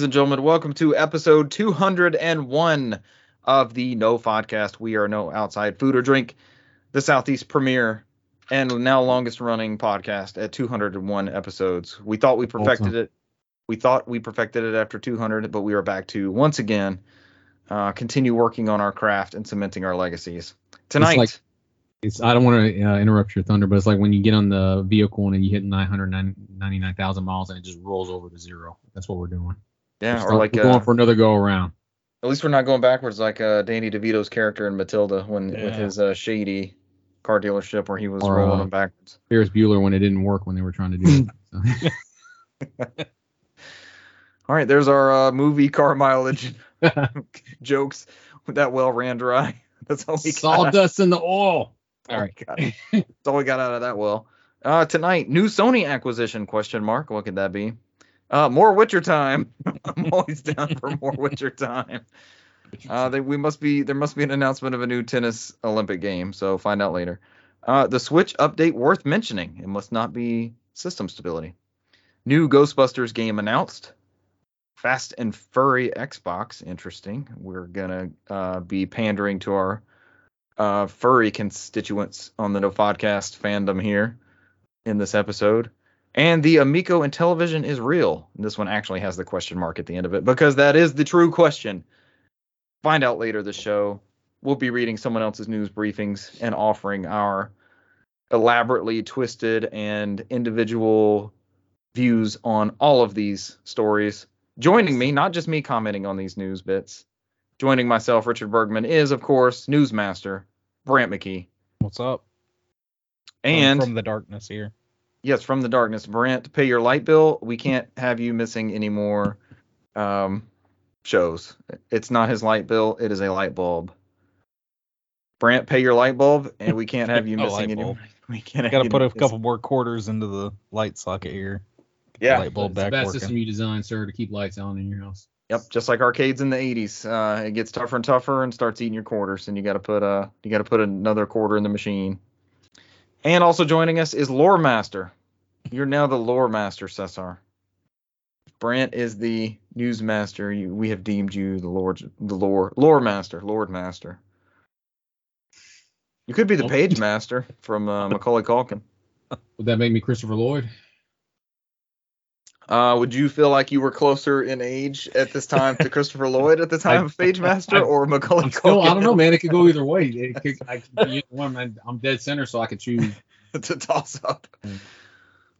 Ladies and gentlemen, welcome to episode 201 of the No Podcast. We are no outside food or drink, the Southeast premiere and now longest running podcast at 201 episodes. We thought we perfected awesome. it. We thought we perfected it after 200, but we are back to once again uh, continue working on our craft and cementing our legacies. Tonight, it's, like, it's I don't want to uh, interrupt your thunder, but it's like when you get on the vehicle and you hit 999,000 miles and it just rolls over to zero. That's what we're doing. Yeah, we're or like we're going uh, for another go around. At least we're not going backwards like uh, Danny DeVito's character in Matilda when yeah. with his uh, shady car dealership where he was or, rolling uh, them backwards. Ferris Bueller when it didn't work when they were trying to do it. So. All right, there's our uh, movie car mileage jokes. That well ran dry. That's all we Sawdust got. in the oil. All right, that's all we got out of that well. Uh, tonight, new Sony acquisition? Question mark. What could that be? Uh, more Witcher time. I'm always down for more Witcher time. Uh, they, we must be there must be an announcement of a new tennis Olympic game, so find out later. Uh, the Switch update worth mentioning. It must not be system stability. New Ghostbusters game announced. Fast and Furry Xbox. Interesting. We're gonna uh, be pandering to our uh, furry constituents on the No Podcast fandom here in this episode. And the Amico in television is real. This one actually has the question mark at the end of it because that is the true question find out later the show. We'll be reading someone else's news briefings and offering our elaborately twisted and individual views on all of these stories. Joining me, not just me commenting on these news bits, joining myself, Richard Bergman, is of course Newsmaster Brant McKee. What's up? And I'm from the darkness here. Yes, from the darkness. Brant, pay your light bill. We can't have you missing any more um, shows. It's not his light bill, it is a light bulb. Brant, pay your light bulb, and we can't have you missing any. More. We can't. Got to put a couple more quarters into the light socket here. yeah, light bulb back. The best system you designed, sir, to keep lights on in your house. Yep, just like arcades in the 80s. Uh, it gets tougher and tougher and starts eating your quarters, and you got to put uh you got to put another quarter in the machine. And also joining us is Lore Master. You're now the Lore Master, Cesar. Brant is the news master. You, we have deemed you the Lord, the lore, lore master, Lord master. You could be the page master from uh, Macaulay Culkin. Would that make me Christopher Lloyd? Uh, would you feel like you were closer in age at this time to Christopher Lloyd at the time I, of Page Master I, or Macaulay I'm Culkin? Still, I don't know, man. It could go either way. It could, I one. I'm dead center, so I could choose to toss up. Mm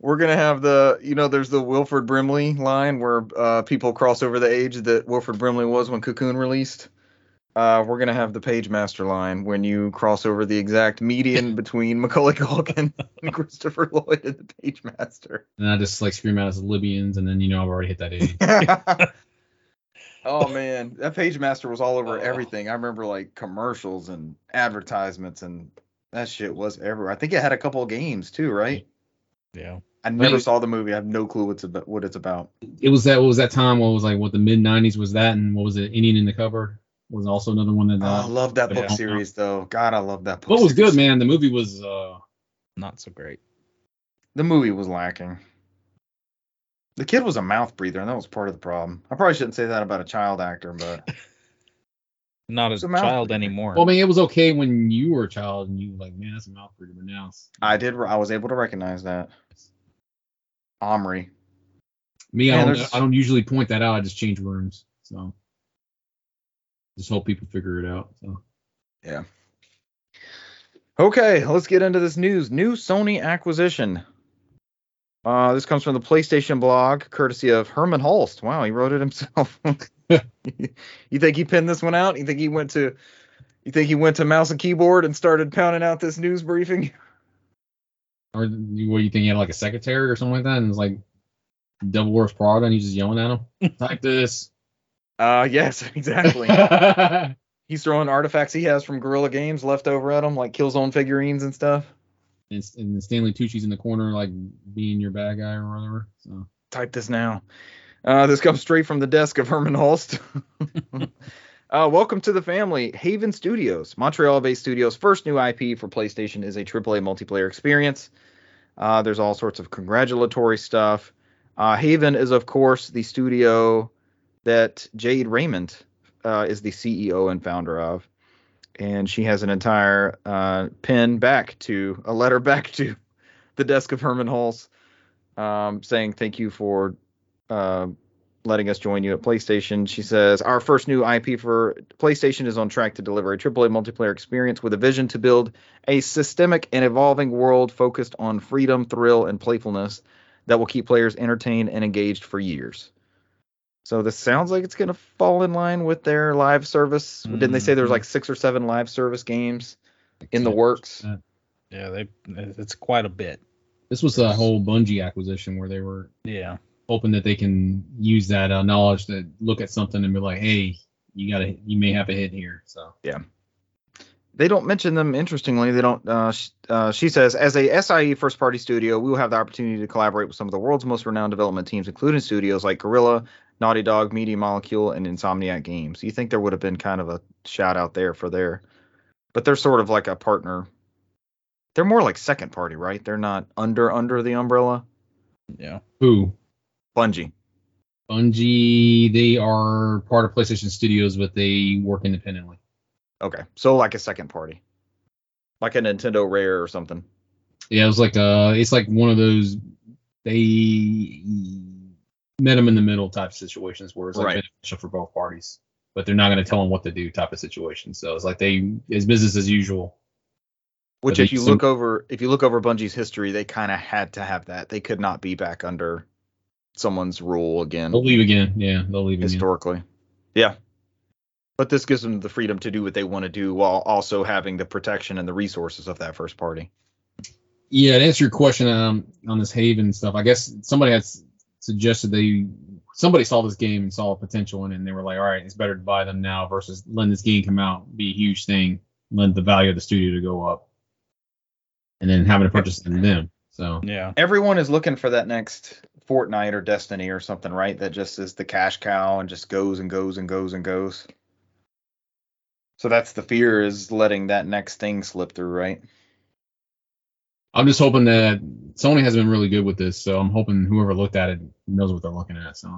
we're gonna have the you know there's the Wilford Brimley line where uh, people cross over the age that Wilford Brimley was when Cocoon released. Uh, we're gonna have the Page Master line when you cross over the exact median between Macaulay Culkin and Christopher Lloyd and the Page Master. And I just like scream out as Libyans, and then you know I've already hit that age. oh man, that Page Master was all over oh. everything. I remember like commercials and advertisements, and that shit was everywhere. I think it had a couple of games too, right? Yeah. I never like, saw the movie. I have no clue what's about, what it's about. It was that. What was that time? What was like? What the mid '90s was that? And what was it? Indian in the cupboard was also another one that. Uh, oh, I love that book series though. God, I love that book. What was good, man? The movie was uh not so great. The movie was lacking. The kid was a mouth breather, and that was part of the problem. I probably shouldn't say that about a child actor, but. not as a child breather. anymore. Well, I mean, it was okay when you were a child and you were like, man, that's a mouth breather, but now. I did. I was able to recognize that. Omri. Me, I don't, I don't usually point that out. I just change rooms. So just hope people figure it out. So yeah. Okay, let's get into this news. New Sony acquisition. Uh, this comes from the PlayStation blog, courtesy of Hermen Hulst. Wow, he wrote it himself. you think he pinned this one out? You think he went to you think he went to mouse and keyboard and started pounding out this news briefing? Or what you think he had like a secretary or something like that, and it's like Devil Wears Prada, and he's just yelling at him, like this. Uh, yes, exactly. he's throwing artifacts he has from Guerrilla Games left over at him, like Killzone figurines and stuff. And, and Stanley Tucci's in the corner, like being your bad guy or whatever. So type this now. Uh, this comes straight from the desk of Hermen Hulst. Uh, welcome to the family. Haven Studios, Montreal based studios' first new IP for PlayStation is a AAA multiplayer experience. Uh, there's all sorts of congratulatory stuff. Uh, Haven is, of course, the studio that Jade Raymond uh, is the CEO and founder of, and she has an entire uh, pin back to a letter back to the desk of Hermen Hulst, um, saying thank you for uh, letting us join you at PlayStation. She says our first new IP for PlayStation is on track to deliver a AAA multiplayer experience with a vision to build a systemic and evolving world focused on freedom, thrill, and playfulness that will keep players entertained and engaged for years. So this sounds like it's going to fall in line with their live service. Didn't they say there was Mhm. like six or seven live service games in the works? Yeah, they it's quite a bit. This was a whole Bungie acquisition where they were Yeah. hoping that they can use that uh, knowledge to look at something and be like, hey, you gotta, you may have a hit here. So yeah. They don't mention them. Interestingly, they don't. Uh, sh- uh, she says, as a SIE first party studio, we will have the opportunity to collaborate with some of the world's most renowned development teams, including studios like Guerrilla, Naughty Dog, Media Molecule, and Insomniac Games. You think there would have been kind of a shout out there for their, but they're sort of like a partner. They're more like second party, right? They're not under under the umbrella. Yeah. who? Bungie. Bungie, they are part of PlayStation Studios, but they work independently. Okay, so like a second party, like a Nintendo Rare or something. Yeah, it was like uh, it's like one of those they met them in the middle type situations where it's like Right. beneficial for both parties, but they're not going to tell them what to do type of situation. So it's like they it's business as usual. Which, if you so- look over, if you look over Bungie's history, they kind of had to have that. They could not be back under someone's rule again They'll leave again. Yeah, they'll leave again. historically. Yeah, but this gives them the freedom to do what they want to do while also having the protection and the resources of that first party. Yeah, to answer your question um, on this Haven stuff, I guess somebody has suggested they somebody saw this game and saw a potential in it, and they were like, all right, it's better to buy them now versus letting this game come out, be a huge thing, let the value of the studio to go up, and then having to purchase it in them. So Yeah. Everyone is looking for that next Fortnite or Destiny or something, right? That just is the cash cow and just goes and goes and goes and goes. So that's the fear is letting that next thing slip through, right? I'm just hoping that Sony has been really good with this. So I'm hoping whoever looked at it knows what they're looking at. So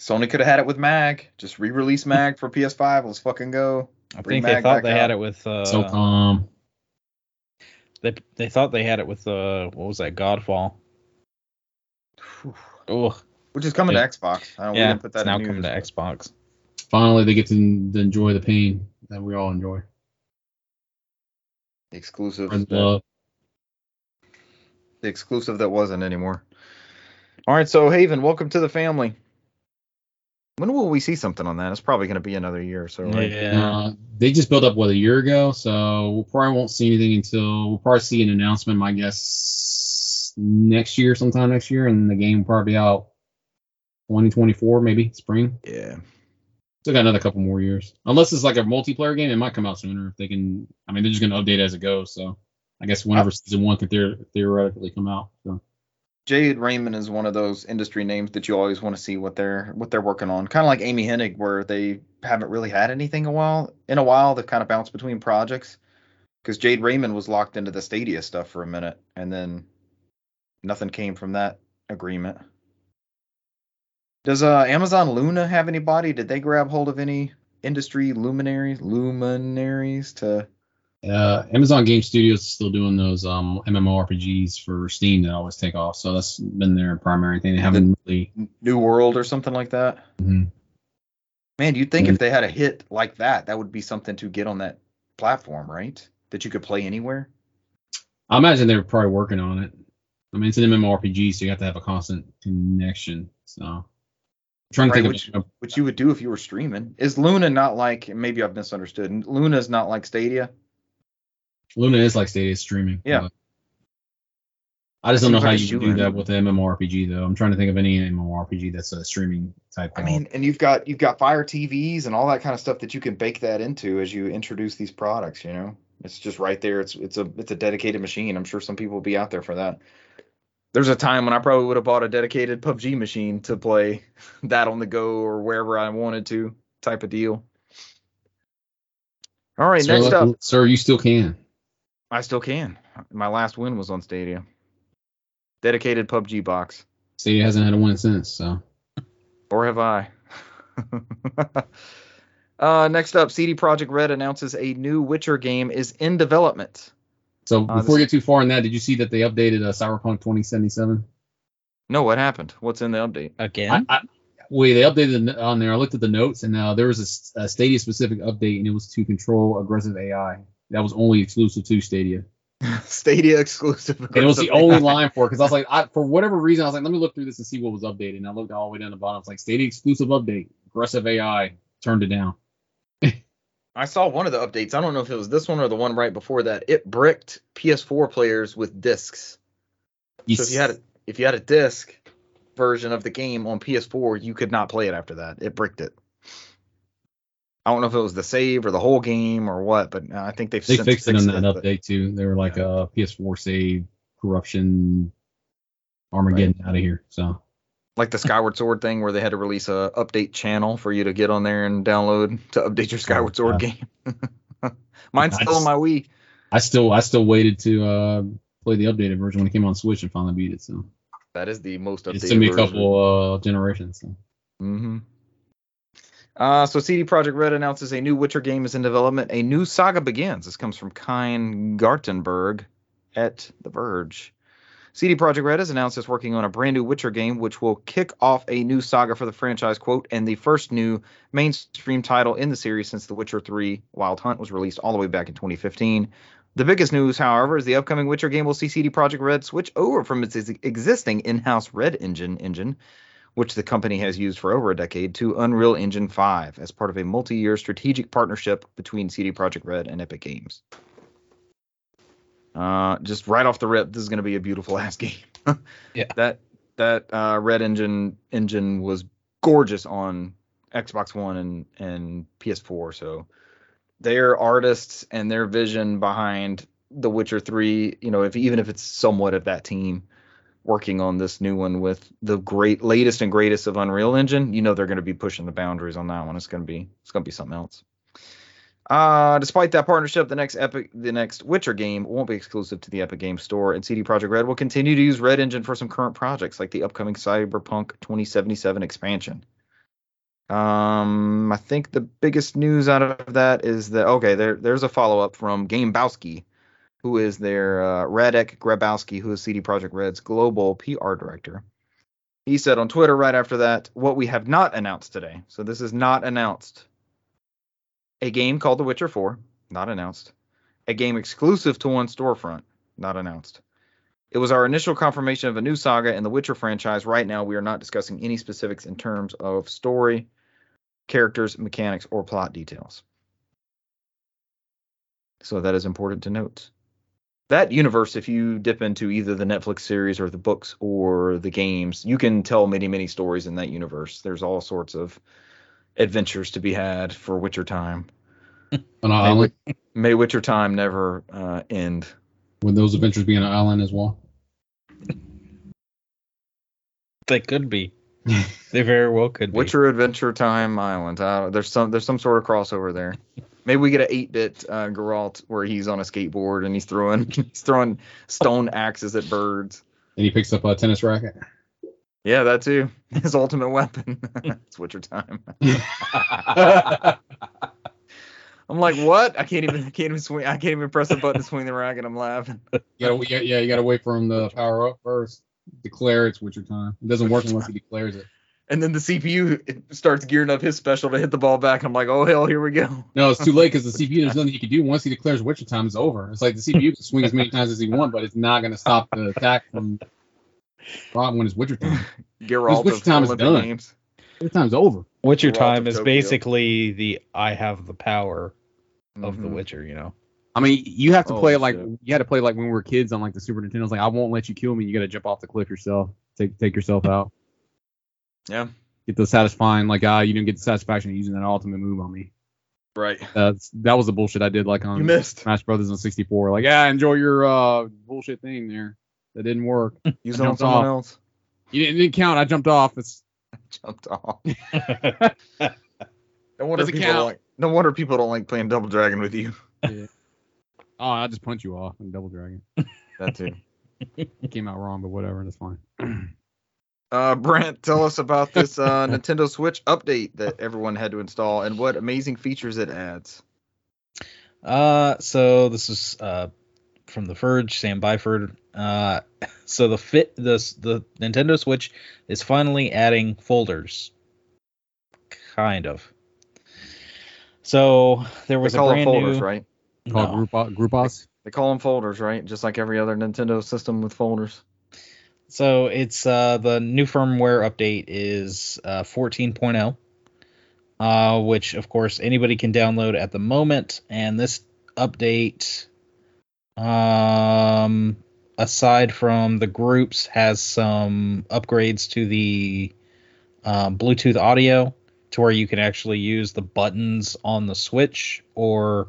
Sony could have had it with Mag. Just re-release Mag for PS5. Let's fucking go. I Bring think they Mag thought they out. had it with uh so um they they thought they had it with uh what was that Godfall. Oh Which is coming Yeah. to Xbox. I don't we yeah, didn't put that it's now in coming to but- Xbox. finally they get to, to enjoy the pain that we all enjoy. The exclusive. Friends that- love. the exclusive that wasn't anymore. All right, so Haven, welcome to the family. When will we see something on that? It's probably going to be another year or so, right? Yeah. Uh, they just built up what a year ago, so we'll probably won't see anything until we'll probably see an announcement, my guess, next year, sometime next year, and the game will probably be out 2024, maybe spring. Yeah. Still got another couple more years, unless it's like a multiplayer game. It might come out sooner if they can. I mean, they're just gonna update as it goes, so I guess whenever season one could theor- theoretically come out. So. Jade Raymond is one of those industry names that you always want to see what they're what they're working on. Kind of like Amy Hennig, where they haven't really had anything a while in a while. They've kind of bounced between projects. Because Jade Raymond was locked into the Stadia stuff for a minute, and then nothing came from that agreement. Does uh, Amazon Luna have anybody? Did they grab hold of any industry luminaries, luminaries to? Uh, Amazon Game Studios is still doing those um, MMORPGs for Steam that always take off, so that's been their primary thing. They haven't really. New World or something like that. Mhm. Man, you'd think Mm. if they had a hit like that, that would be something to get on that platform, right? That you could play anywhere. I imagine they were probably working on it. I mean, it's an MMORPG, so you have to have a constant connection. So, I'm trying to think which- of. Which you would do if you were streaming. Is Luna not like? Maybe I've misunderstood. Luna's not like Stadia. Luna is like Stadia streaming. Yeah. I just don't know how you do that with an MMORPG though. I'm trying to think of any MMORPG that's a streaming type. Thing. I mean, and you've got you've got Fire TVs and all that kind of stuff that you can bake that into as you introduce these products. You know, it's just right there. It's it's a it's a dedicated machine. I'm sure some people will be out there for that. There's a time when I probably would have bought a dedicated PUBG machine to play that on the go or wherever I wanted to, type of deal. All right, sir, next up, sir, you still can. I still can. My last win was on Stadia. Dedicated PUBG box. Stadia hasn't had a win since, so Or have I? uh, next up, CD Projekt Red announces a new Witcher game is in development. So Uh, before this- we get too far in that, did you see that they updated uh, Cyberpunk 2077? No, what happened? What's in the update? Again? I, I, wait, they updated on there. I looked at the notes, and uh, there was a Stadia specific update, and it was to control aggressive AI. That was only exclusive to Stadia, Stadia exclusive. and it was the only line for it because I was like, I, for whatever reason, I was like, let me look through this and see what was updated. And I looked all the way down the bottom. It's like Stadia exclusive update, aggressive AI. Turned it down. I saw one of the updates. I don't know if it was this one or the one right before that. It bricked PS4 players with discs. So if you had a, if you had a disc version of the game on PS4, you could not play it after that. It bricked it. I don't know if it was the save or the whole game or what, but I think they've they fixed it in that but- update too. They were like, uh, PS4 save corruption, Armageddon out of here. So like the Skyward Sword thing where they had to release a update channel for you to get on there and download to update your Skyward Sword yeah. game. Mine's I still on my Wii. I still I still waited to uh, play the updated version when it came on Switch and finally beat it. So That is the most updated. it's took me a couple uh, generations. So. hmm Uh, so CD Projekt Red announces a new Witcher game is in development. A new saga begins. This comes from Chaim Gartenberg at The Verge. CD Projekt Red has announced it's working on a brand new Witcher game, which will kick off a new saga for the franchise, quote, and the first new mainstream title in the series since The Witcher 3 Wild Hunt was released all the way back in 2015. The biggest news, however, is the upcoming Witcher game will see CD Projekt Red switch over from its existing in-house Red Engine engine which the company has used for over a decade, to Unreal Engine 5 as part of a multi-year strategic partnership between CD Projekt Red and Epic Games. Uh, just right off the rip, this is going to be a beautiful ass game. Yeah. That that uh, Red Engine engine was gorgeous on Xbox One and and PS4. So their artists and their vision behind The Witcher 3, you know, if even if it's somewhat of that team working on this new one with the great latest and greatest of Unreal Engine, you know they're going to be pushing the boundaries on that one. It's going to be it's going to be something else. Uh, despite that partnership, the next Epic, the next Witcher game won't be exclusive to the Epic Games Store, and CD Projekt Red will continue to use Red Engine for some current projects like the upcoming Cyberpunk 2077 expansion. Um, I think the biggest news out of that is that okay, there there's a follow up from Gamebowski, who is their uh, Radek Grabowski, who is CD Projekt Red's global PR director. He said on Twitter right after that, what we have not announced today. So this is not announced. A game called The Witcher 4, not announced. A game exclusive to one storefront, not announced. It was our initial confirmation of a new saga in the Witcher franchise. Right now, we are not discussing any specifics in terms of story, characters, mechanics, or plot details. So that is important to note. That universe, if you dip into either the Netflix series or the books or the games, you can tell many, many stories in that universe. There's all sorts of adventures to be had for Witcher time. On May, an island, may Witcher time never uh, end. would those adventures be on an island as well? They could be. They very well could be. Witcher Adventure Time Island. Uh, there's some there's some sort of crossover there. Maybe we get an 8-bit uh, Geralt where he's on a skateboard and he's throwing he's throwing stone axes at birds. And he picks up a tennis racket. Yeah, that too. His ultimate weapon. it's Witcher time. I'm like, what? I can't even I can't even swing. I can't even press a button to swing the racket. I'm laughing. You gotta, yeah, yeah, you gotta wait for him to power up first. Declare it's Witcher time. It doesn't work unless he declares it. And then the CPU starts gearing up his special to hit the ball back. I'm like, oh hell, here we go. No, it's too late because the CPU there's nothing he can do. Once he declares Witcher time, it's over. It's like the CPU can swing as many times as he wants, but it's not gonna stop the attack from Rob when it's Witcher time. Geralt Witcher time is done. games. Witcher time's over. Witcher Geralt time is Tokyo. basically the I have the power of the Mhm. Witcher, you know. I mean, you have to Oh, play it like shit. you had to play like when we were kids on like the Super Nintendo. It's like I won't let you kill me. You got to jump off the cliff yourself. Take take yourself out. Yeah. Get the satisfying like ah you didn't get the satisfaction of using that ultimate move on me. Right. That's that was the bullshit I did like on You on missed. Smash Brothers on 64. Like yeah, enjoy your uh bullshit thing there. That didn't work. You I it on jumped someone off. else. You didn't, it didn't count. I jumped off. It's I Jumped off. No wonder Doesn't people count. don't like. No wonder people don't like playing Double Dragon with you. oh I just punch you off in Double Dragon. That too. It came out wrong, but whatever. That's fine. Uh, Brent, tell us about this uh, Nintendo Switch update that everyone had to install and what amazing features it adds. Uh, so this is uh from the Verge, Sam Byford. Uh, so the fit this the Nintendo Switch is finally adding folders, kind of. So there was they a call them brand folders, new. right? Called No. Group Groupos. They call them folders, right? Just like every other Nintendo system with folders. So it's uh, the new firmware update is uh, 14.0, uh, which of course anybody can download at the moment. And this update, um, aside from the groups, has some upgrades to the um, Bluetooth audio to where you can actually use the buttons on the Switch or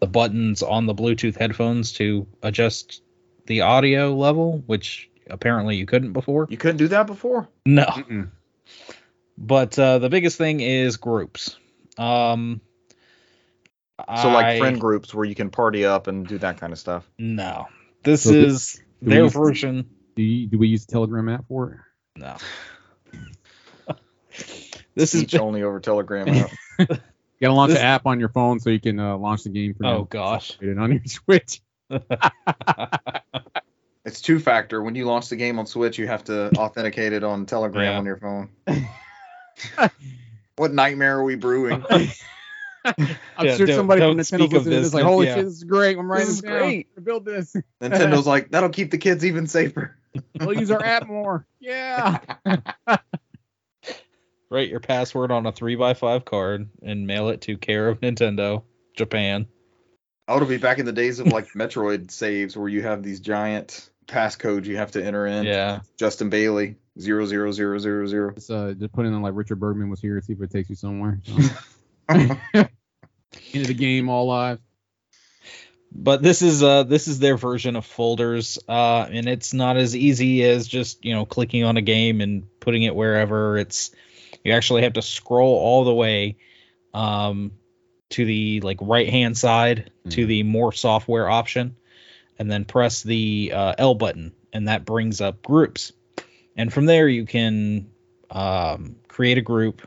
the buttons on the Bluetooth headphones to adjust the audio level, which apparently you couldn't before. You couldn't do that before? No. Mm-mm. But uh, the biggest thing is groups. Um, So like I- friend groups where you can party up and do that kind of stuff. No, this So is do their use- version. Do, you, do we use the Telegram app for it? No. this is only over Telegram. app. You gotta launch This- the app on your phone so you can uh, launch the game for oh now. gosh. Get it on your Switch. it's two factor. When you launch the game on Switch, you have to authenticate it on Telegram Yeah. on your phone. what nightmare are we brewing? I'm Yeah, sure somebody from don't Nintendo's speak listening this like, holy yeah. shit, this is great. I'm writing This this is great. To build this. Nintendo's like, that'll keep the kids even safer. We'll use our app more. Yeah. Write your password on a three x five card and mail it to care of Nintendo, Japan. Oh, it'll be back in the days of like Metroid saves where you have these giant passcodes you have to enter in. Yeah. Justin Bailey, zero zero zero zero zero. Just, uh, just put in like Richard Bergman was here, see if it takes you somewhere. Into the game all live. but this is uh this is their version of folders uh and it's not as easy as just you know clicking on a game and putting it wherever it's you actually have to scroll all the way um to the like right hand side to Mhm. the more software option and then press the uh, L button and that brings up groups and from there you can um, create a group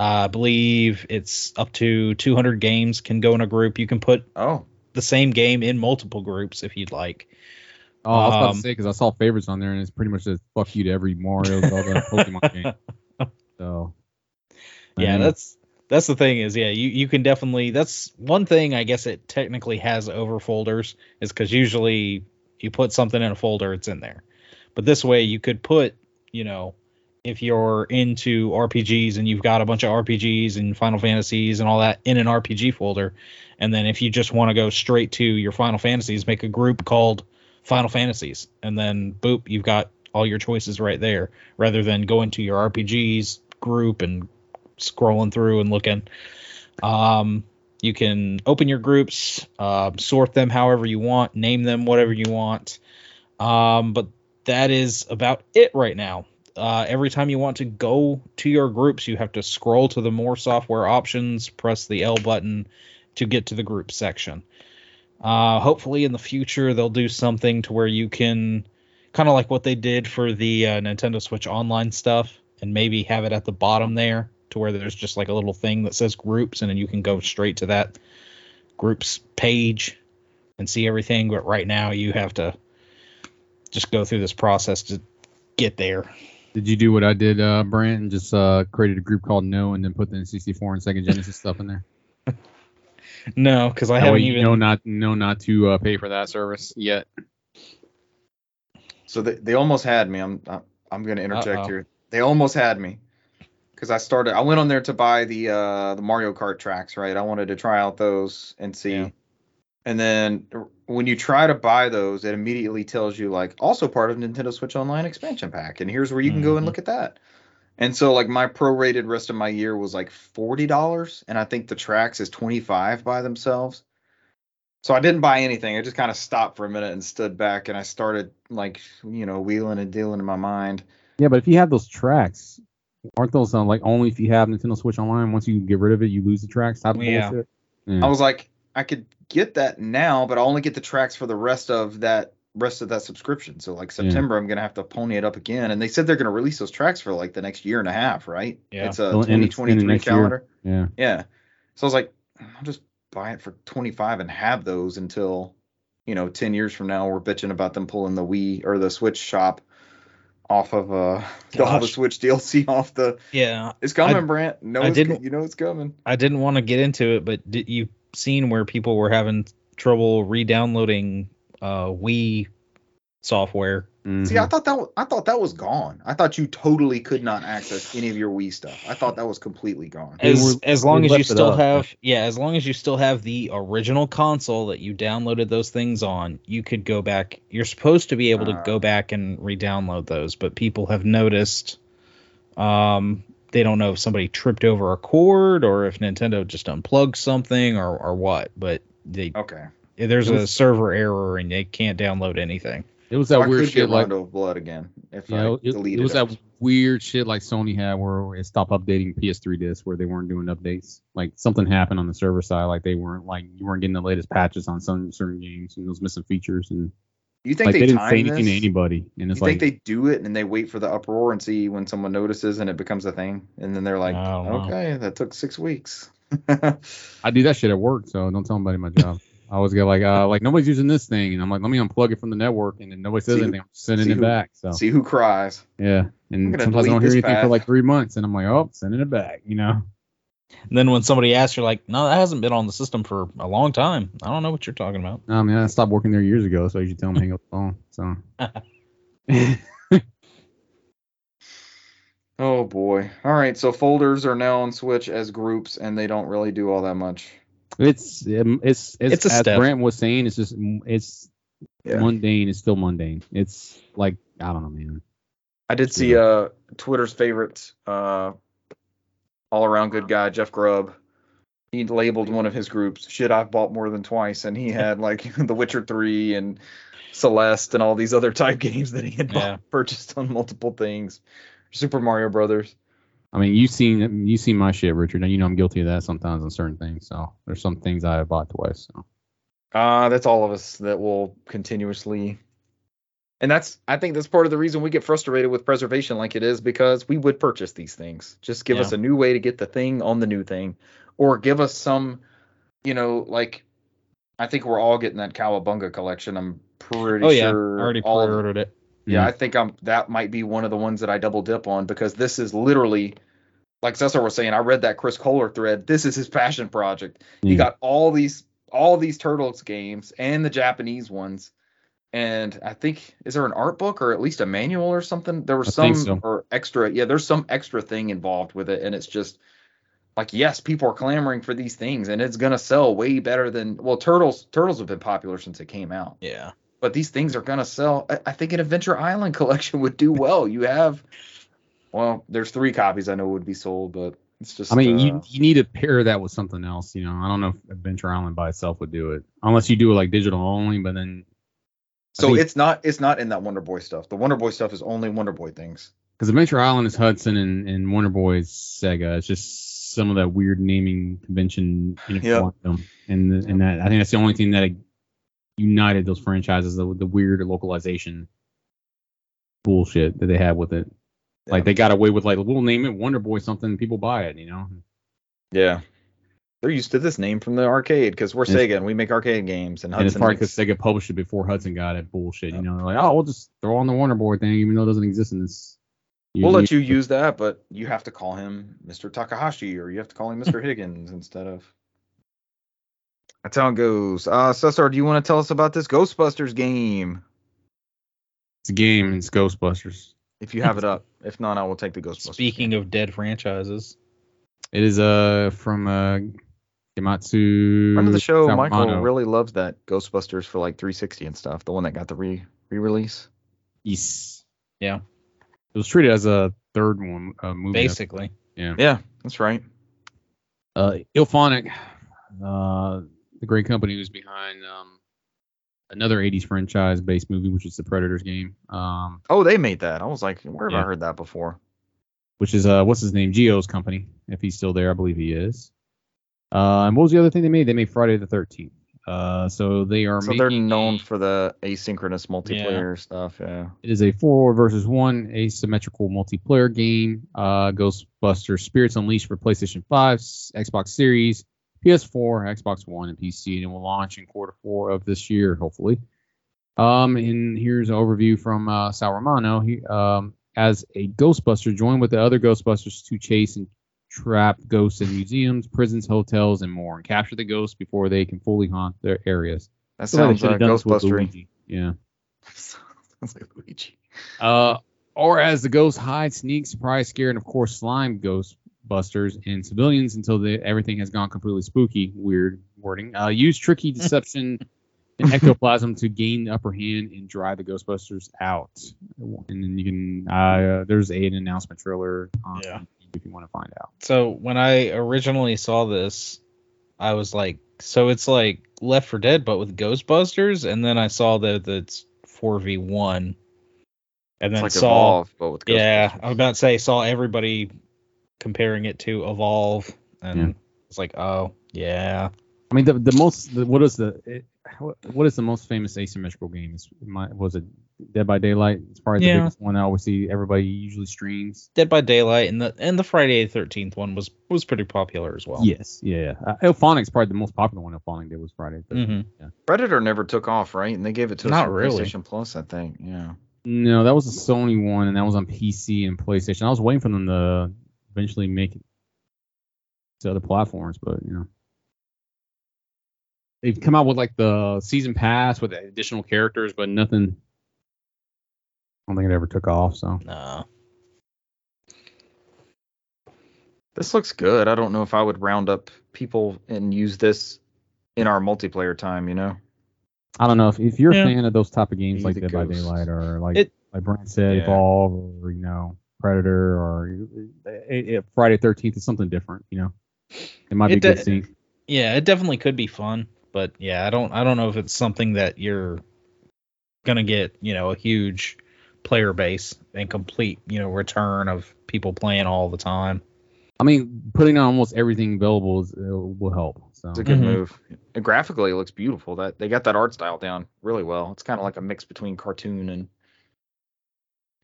I believe it's up to 200 games can go in a group. You can put oh, the same game in multiple groups if you'd like. Oh, I was about Um, to say because I saw favorites on there and it's pretty much just fuck you to every Mario, Zelda, Pokemon game. So I Yeah, mean, that's that's the thing is, yeah, you you can definitely. That's one thing I guess it technically has over folders is because usually you put something in a folder, it's in there. But this way, you could put, you know, if you're into RPGs and you've got a bunch of RPGs and Final Fantasies and all that in an RPG folder, and then if you just want to go straight to your Final Fantasies, make a group called Final Fantasies, and then boop, you've got all your choices right there, rather than going to your RPGs group and scrolling through and looking. Um, you can open your groups, uh, sort them however you want, name them whatever you want. Um, but that is about it right now. Uh, every time you want to go to your groups, you have to scroll to the more software options, press the L button to get to the group section. Uh, hopefully, in the future, they'll do something to where you can kind of like what they did for the uh, Nintendo Switch Online stuff, and maybe have it at the bottom there to where there's just like a little thing that says groups, and then you can go straight to that groups page and see everything. But right now, you have to just go through this process to get there. Did you do what I did, uh, Brant, and just uh, created a group called No, and then put the N64 and Sega Genesis stuff in there? No, because I That haven't you even. know not know not to uh, pay for that service yet. so they, they almost had me. I'm I'm- I'm gonna interject Uh-oh. here. They almost had me because I started. I went on there to buy the uh the Mario Kart tracks. Right. I wanted to try out those and see. Yeah. And then when you try to buy those, it immediately tells you like also part of Nintendo Switch Online expansion pack, and here's where you can go and Mhm. look at that. And so like my prorated rest of my year was like forty dollars, and I think the tracks is twenty five by themselves. So I didn't buy anything. I just kind of stopped for a minute and stood back, and I started like you know wheeling and dealing in my mind. Yeah, but if you have those tracks, aren't those uh, like only if you have Nintendo Switch Online? Once you get rid of it, you lose the tracks. Yeah. bullshit? I was like, I could get that now, but I only get the tracks for the rest of that rest of that subscription. So like September, I'm gonna have to pony it up again. And they said they're gonna release those tracks for like the next year and a half, right? Yeah. It's a Well, and it's in 2023 next year. calendar. Yeah. Yeah. So I was like, I'll just buy it for 25 and have those until, you know, 10 years from now we're bitching about them pulling the Wii or the Switch shop off of uh all the Gosh. Switch DLC off the. Yeah, It's coming, I- Brant. No, I didn't- you know it's coming. I didn't want to get into it, but did you seen where people were having trouble re-downloading uh, Wii software? See, I thought that was, I thought that was gone. I thought you totally could not access any of your Wii stuff. I thought that was completely gone. As were- as long as you still up. have yeah, as long as you still have the original console that you downloaded those things on, you could go back. You're supposed to be able to Ah. go back and re-download those, but people have noticed um they don't know if somebody tripped over a cord or if Nintendo just unplugged something or or what, but they Okay. there's It a server error and they can't download anything. It was that I weird shit like Rondo of Blood again if yeah, I it, it deleted was that weird shit like Sony had where it stopped updating PS3 discs where they weren't doing updates. Like something happened on the server side, like they weren't like you weren't getting the latest patches on some certain games and it was missing features and You think like they, they, didn't time say anything this? to anybody. And You it's think they do it and they wait for the uproar and see when someone notices and it becomes a thing, and then they're like, don't know. okay, that took six weeks. I do that shit at work, so don't tell anybody my job. I always get like, uh, like nobody's using this thing, and I'm like, let me unplug it from the network, and then nobody says See anything. I'm sending it who- back. So See who cries. yeah, and sometimes I don't hear anything for like three months, and I'm like, oh, sending it back. You know, And then when somebody asks, you're like, no, that hasn't been on the system for a long time. I don't know what you're talking about. I mean, I stopped working there years ago, so you should tell them to hang up the phone. So Oh boy. All right, so folders are now on Switch as groups, and they don't really do all that much. it's um, it's it's, It's a as step. Brent was saying, it's just it's Yeah. mundane. It's still mundane. It's like I don't know, man. I did see uh Twitter's favorite uh all around good guy, Jeff Grubb. He labeled one of his groups shit I've bought more than twice, and he had like The Witcher 3 and Celeste and all these other type games that he had bought, Yeah. purchased on multiple things. Super Mario Brothers. I mean, you've seen you seen my shit, Richard, and you know I'm guilty of that sometimes on certain things. So there's some things I have bought twice. So. Uh, that's all of us that will continuously. And that's, I think that's part of the reason we get frustrated with preservation like it is because we would purchase these things. Just give Yeah. us a new way to get the thing on the new thing, or give us some, you know, like, I think we're all getting that Cowabunga collection. I'm pretty oh yeah, sure. I already pre-ordered it. yeah, Mm. I think I'm. That might be one of the ones that I double dip on because this is literally, like Cesar was saying. I read that Chris Kohler thread. This is his passion project. He got all these all these Turtles games and the Japanese ones. And I think is there an art book or at least a manual or something? There was some so. or extra. Yeah, there's some extra thing involved with it, and it's just like yes, people are clamoring for these things, and it's gonna sell way better than well, Turtles. Turtles have been popular since it came out Yeah. but these things are gonna sell. I, I think an Adventure Island collection would do well. You have, well, there's three copies I know would be sold, but it's just. I mean, uh, you you need to pair that with something else. You know, I don't know if Adventure Island by itself would do it, unless you do it like digital only. But then, so think- it's not it's not in that Wonder Boy stuff. The Wonder Boy stuff is only Wonder Boy things. because Adventure Island is Hudson and, and Wonder Boy's Sega. It's just some of that weird naming convention intertwined them, and the, and that I think that's the only thing that united those franchises. The, the weird localization bullshit that they had with it. Like they got away with like we'll name it Wonder Boy something, people buy it. You know. Yeah. They're used to this name from the arcade because we're And Sega and we make arcade games and And it's Hudson probably because Sega published it before Hudson got it. Bullshit. You know, they're like, oh, we'll just throw on the Wonder Boy thing, even though it doesn't exist in this. We'll let you use that, but you have to call him Mr. Takahashi or you have to call him Mr. Higgins instead of. That's how it goes. Uh, Cesar, do you want to tell us about this Ghostbusters game? It's a game. It's Ghostbusters. If you have it up. If not, I will take the Ghostbusters. Speaking of dead franchises, It is uh from uh Gematsu. Friend of the show, Michael Sawamano. really loves that Ghostbusters for like 360 and stuff. The one that got the re re-release. Yes. Yeah. It was treated as a third one uh, movie. basically. Yeah, Yeah, that's right. Uh, IllFonic, uh, the great company who's behind um another 80s franchise based movie, which is the Predators game. Um, Oh, they made that. I was like, where have I heard that before? which is uh what's his name Geo's company if he's still there I believe he is uh and what was the other thing they made they made Friday the 13th Uh, so they are. So they're known for the asynchronous multiplayer stuff. Yeah. It is a four versus one asymmetrical multiplayer game. Uh, Ghostbusters Spirits Unleashed for PlayStation 5, Xbox Series, PS4, Xbox One, and PC, and it will launch in quarter four of this year, hopefully. Um, and here's an overview from uh, Sal Romano. He, um, as a Ghostbuster, join with the other Ghostbusters to chase and trap ghosts in museums, prisons, hotels, and more, and capture the ghosts before they can fully haunt their areas. That So sounds should've uh, done this with Ghostbustery. Yeah. sounds like Luigi. Uh, or as the ghosts hide, sneak, surprise, scare, and of course slime ghostbusters and civilians until the, everything has gone completely spooky. Weird wording. Uh, use tricky deception and ectoplasm to gain the upper hand and drive the ghostbusters out. And then you can uh, there's a, an announcement trailer on Yeah. If you want to find out. So when I originally saw this, I was like, so it's like Left 4 Dead but with Ghostbusters, and then I saw that it's four v one, and It's then like saw Evolve, but with yeah, I was about to say saw everybody comparing it to Evolve, and Yeah. it's like, oh yeah, I mean, the the most the, what is the it, what what is the most famous asymmetrical game? Is my, was it Dead by Daylight? It's probably the biggest one I always see. Everybody usually streams. Dead by Daylight, and the and the Friday the Thirteenth one was was pretty popular as well. Yes, yeah. Uh, IllFonic's probably the most popular one. Elphonic did was Friday. the 13th. Mhm. Yeah. Predator never took off, right? And they gave it to us Not on really. PlayStation Plus, I think. Yeah. No, that was a Sony one, and that was on PC and PlayStation. I was waiting for them to eventually make it to other platforms, but you know, they've come out with like the season pass with additional characters, but nothing. I don't think it ever took off. So No. This looks good. I don't know if I would round up people and use this in our multiplayer time, you know? I don't know if, if you're Yeah. a fan of those type of games Be like the Dead by. Daylight or like It- like Brian said, Yeah. Evolve or you know Predator or uh, uh, Friday Thirteenth is something different. You know, it might be It good de- seeing. Yeah, it definitely could be fun, but yeah, I don't I don't know if it's something that you're gonna get, you know, a huge player base and complete, you know, return of people playing all the time. I mean, putting on almost everything available is, uh, will help. So It's a good Mhm. move. And graphically, it looks beautiful. That they got that art style down really well. It's kind of like a mix between cartoon and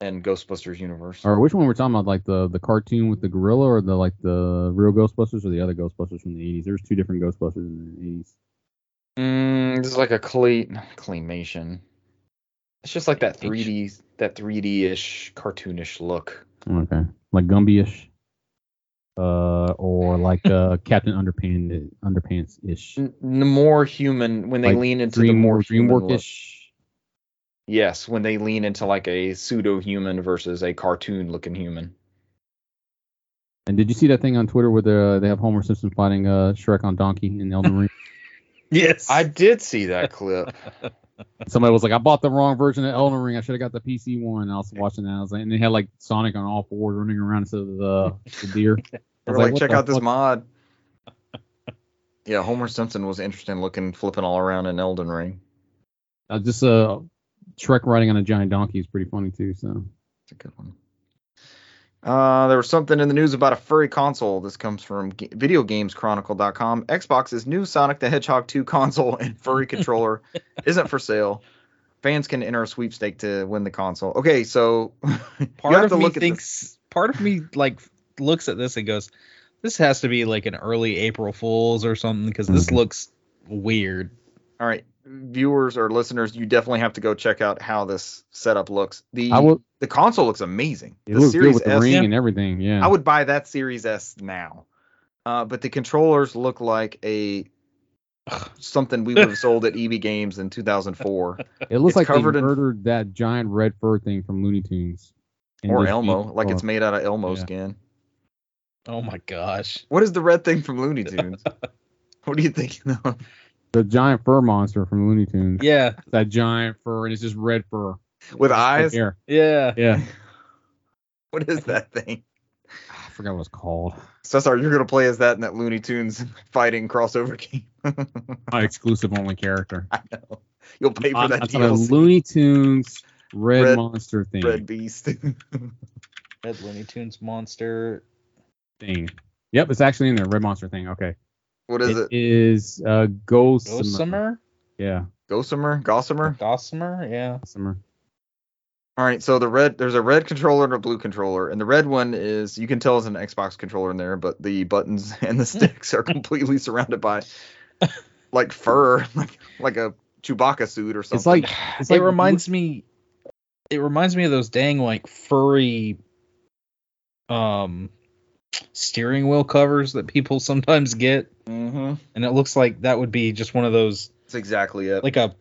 and Ghostbusters universe. or which one we're talking about, like the the cartoon with the gorilla, or the like the real Ghostbusters, or the other Ghostbusters from the '80s. There's two different Ghostbusters in the '80s. Mm, this is like a clay claymation. It's just like that 3D, that 3D ish, cartoonish look. Okay, like Gumby-ish, uh, or like uh Captain Underpants Underpants ish. N- n- more human when they Like lean into Dream the more human look. DreamWorks-ish. Yes, when they lean into like a pseudo human versus a cartoon looking human. And did you see that thing on Twitter where the, they have Homer Simpson fighting uh, Shrek on Donkey in the Elden Ring? Yes. I did see that clip. Somebody was like, "I bought the wrong version of Elden Ring. I should have got the PC one." And I was watching that. I was like, and they had like Sonic on all fours running around instead of the, the deer. I They're was like, what check out this mod. Yeah, Homer Simpson was interesting looking, flipping all around in Elden Ring. Uh, just uh, Shrek riding on a giant donkey is pretty funny too. So It's a good one. Uh, there was something in the news about a furry console. This comes from Ga- VideoGamesChronicle.com. Xbox's new Sonic the Hedgehog 2 console and furry controller isn't for sale. Fans can enter a sweepstake to win the console. Okay, so part of me thinks part of me like looks at this and goes, This has to be like an early April Fools or something, because this Mhm. looks weird. All right, viewers or listeners, you definitely have to go check out how this setup looks. The I will. the console looks amazing. It the looks good Series with the S, ring yeah. and everything. Yeah. I would buy that Series S now. Uh, but the controllers look like a something we would have sold at EB Games in 2004 it looks it's like they covered in- murdered that giant red fur thing from Looney Tunes. or Elmo, made- like it's made out of Elmo Yeah. skin. Oh my gosh. What is the red thing from Looney Tunes? what are you thinking of? The giant fur monster from Looney Tunes. Yeah, That giant fur, and it's just red fur With Just eyes? hair. yeah. Yeah. What is that thing? I forgot what it's called. So sorry, you're gonna play as that in that Looney Tunes fighting crossover game. My exclusive only character. I know. You'll pay for On- that on top of DLC. Looney Tunes red, Red- monster thing. Red Beast. Red Looney Tunes monster. thing. Yep, it's actually in there. Red monster thing. Okay. What is it? It is uh, Ghost. Gossamer? Yeah, Gossamer? Gossamer? Gossamer? Yeah. Gossamer. All right, so the red there's a red controller and a blue controller, and the red one is you can tell is an Xbox controller in there, but the buttons and the sticks are completely surrounded by like fur, like like a Chewbacca suit or something. It's like it's it reminds me it reminds me of those dang like furry um steering wheel covers that people sometimes get hmm and it looks like that would be just one of those That's exactly it. like a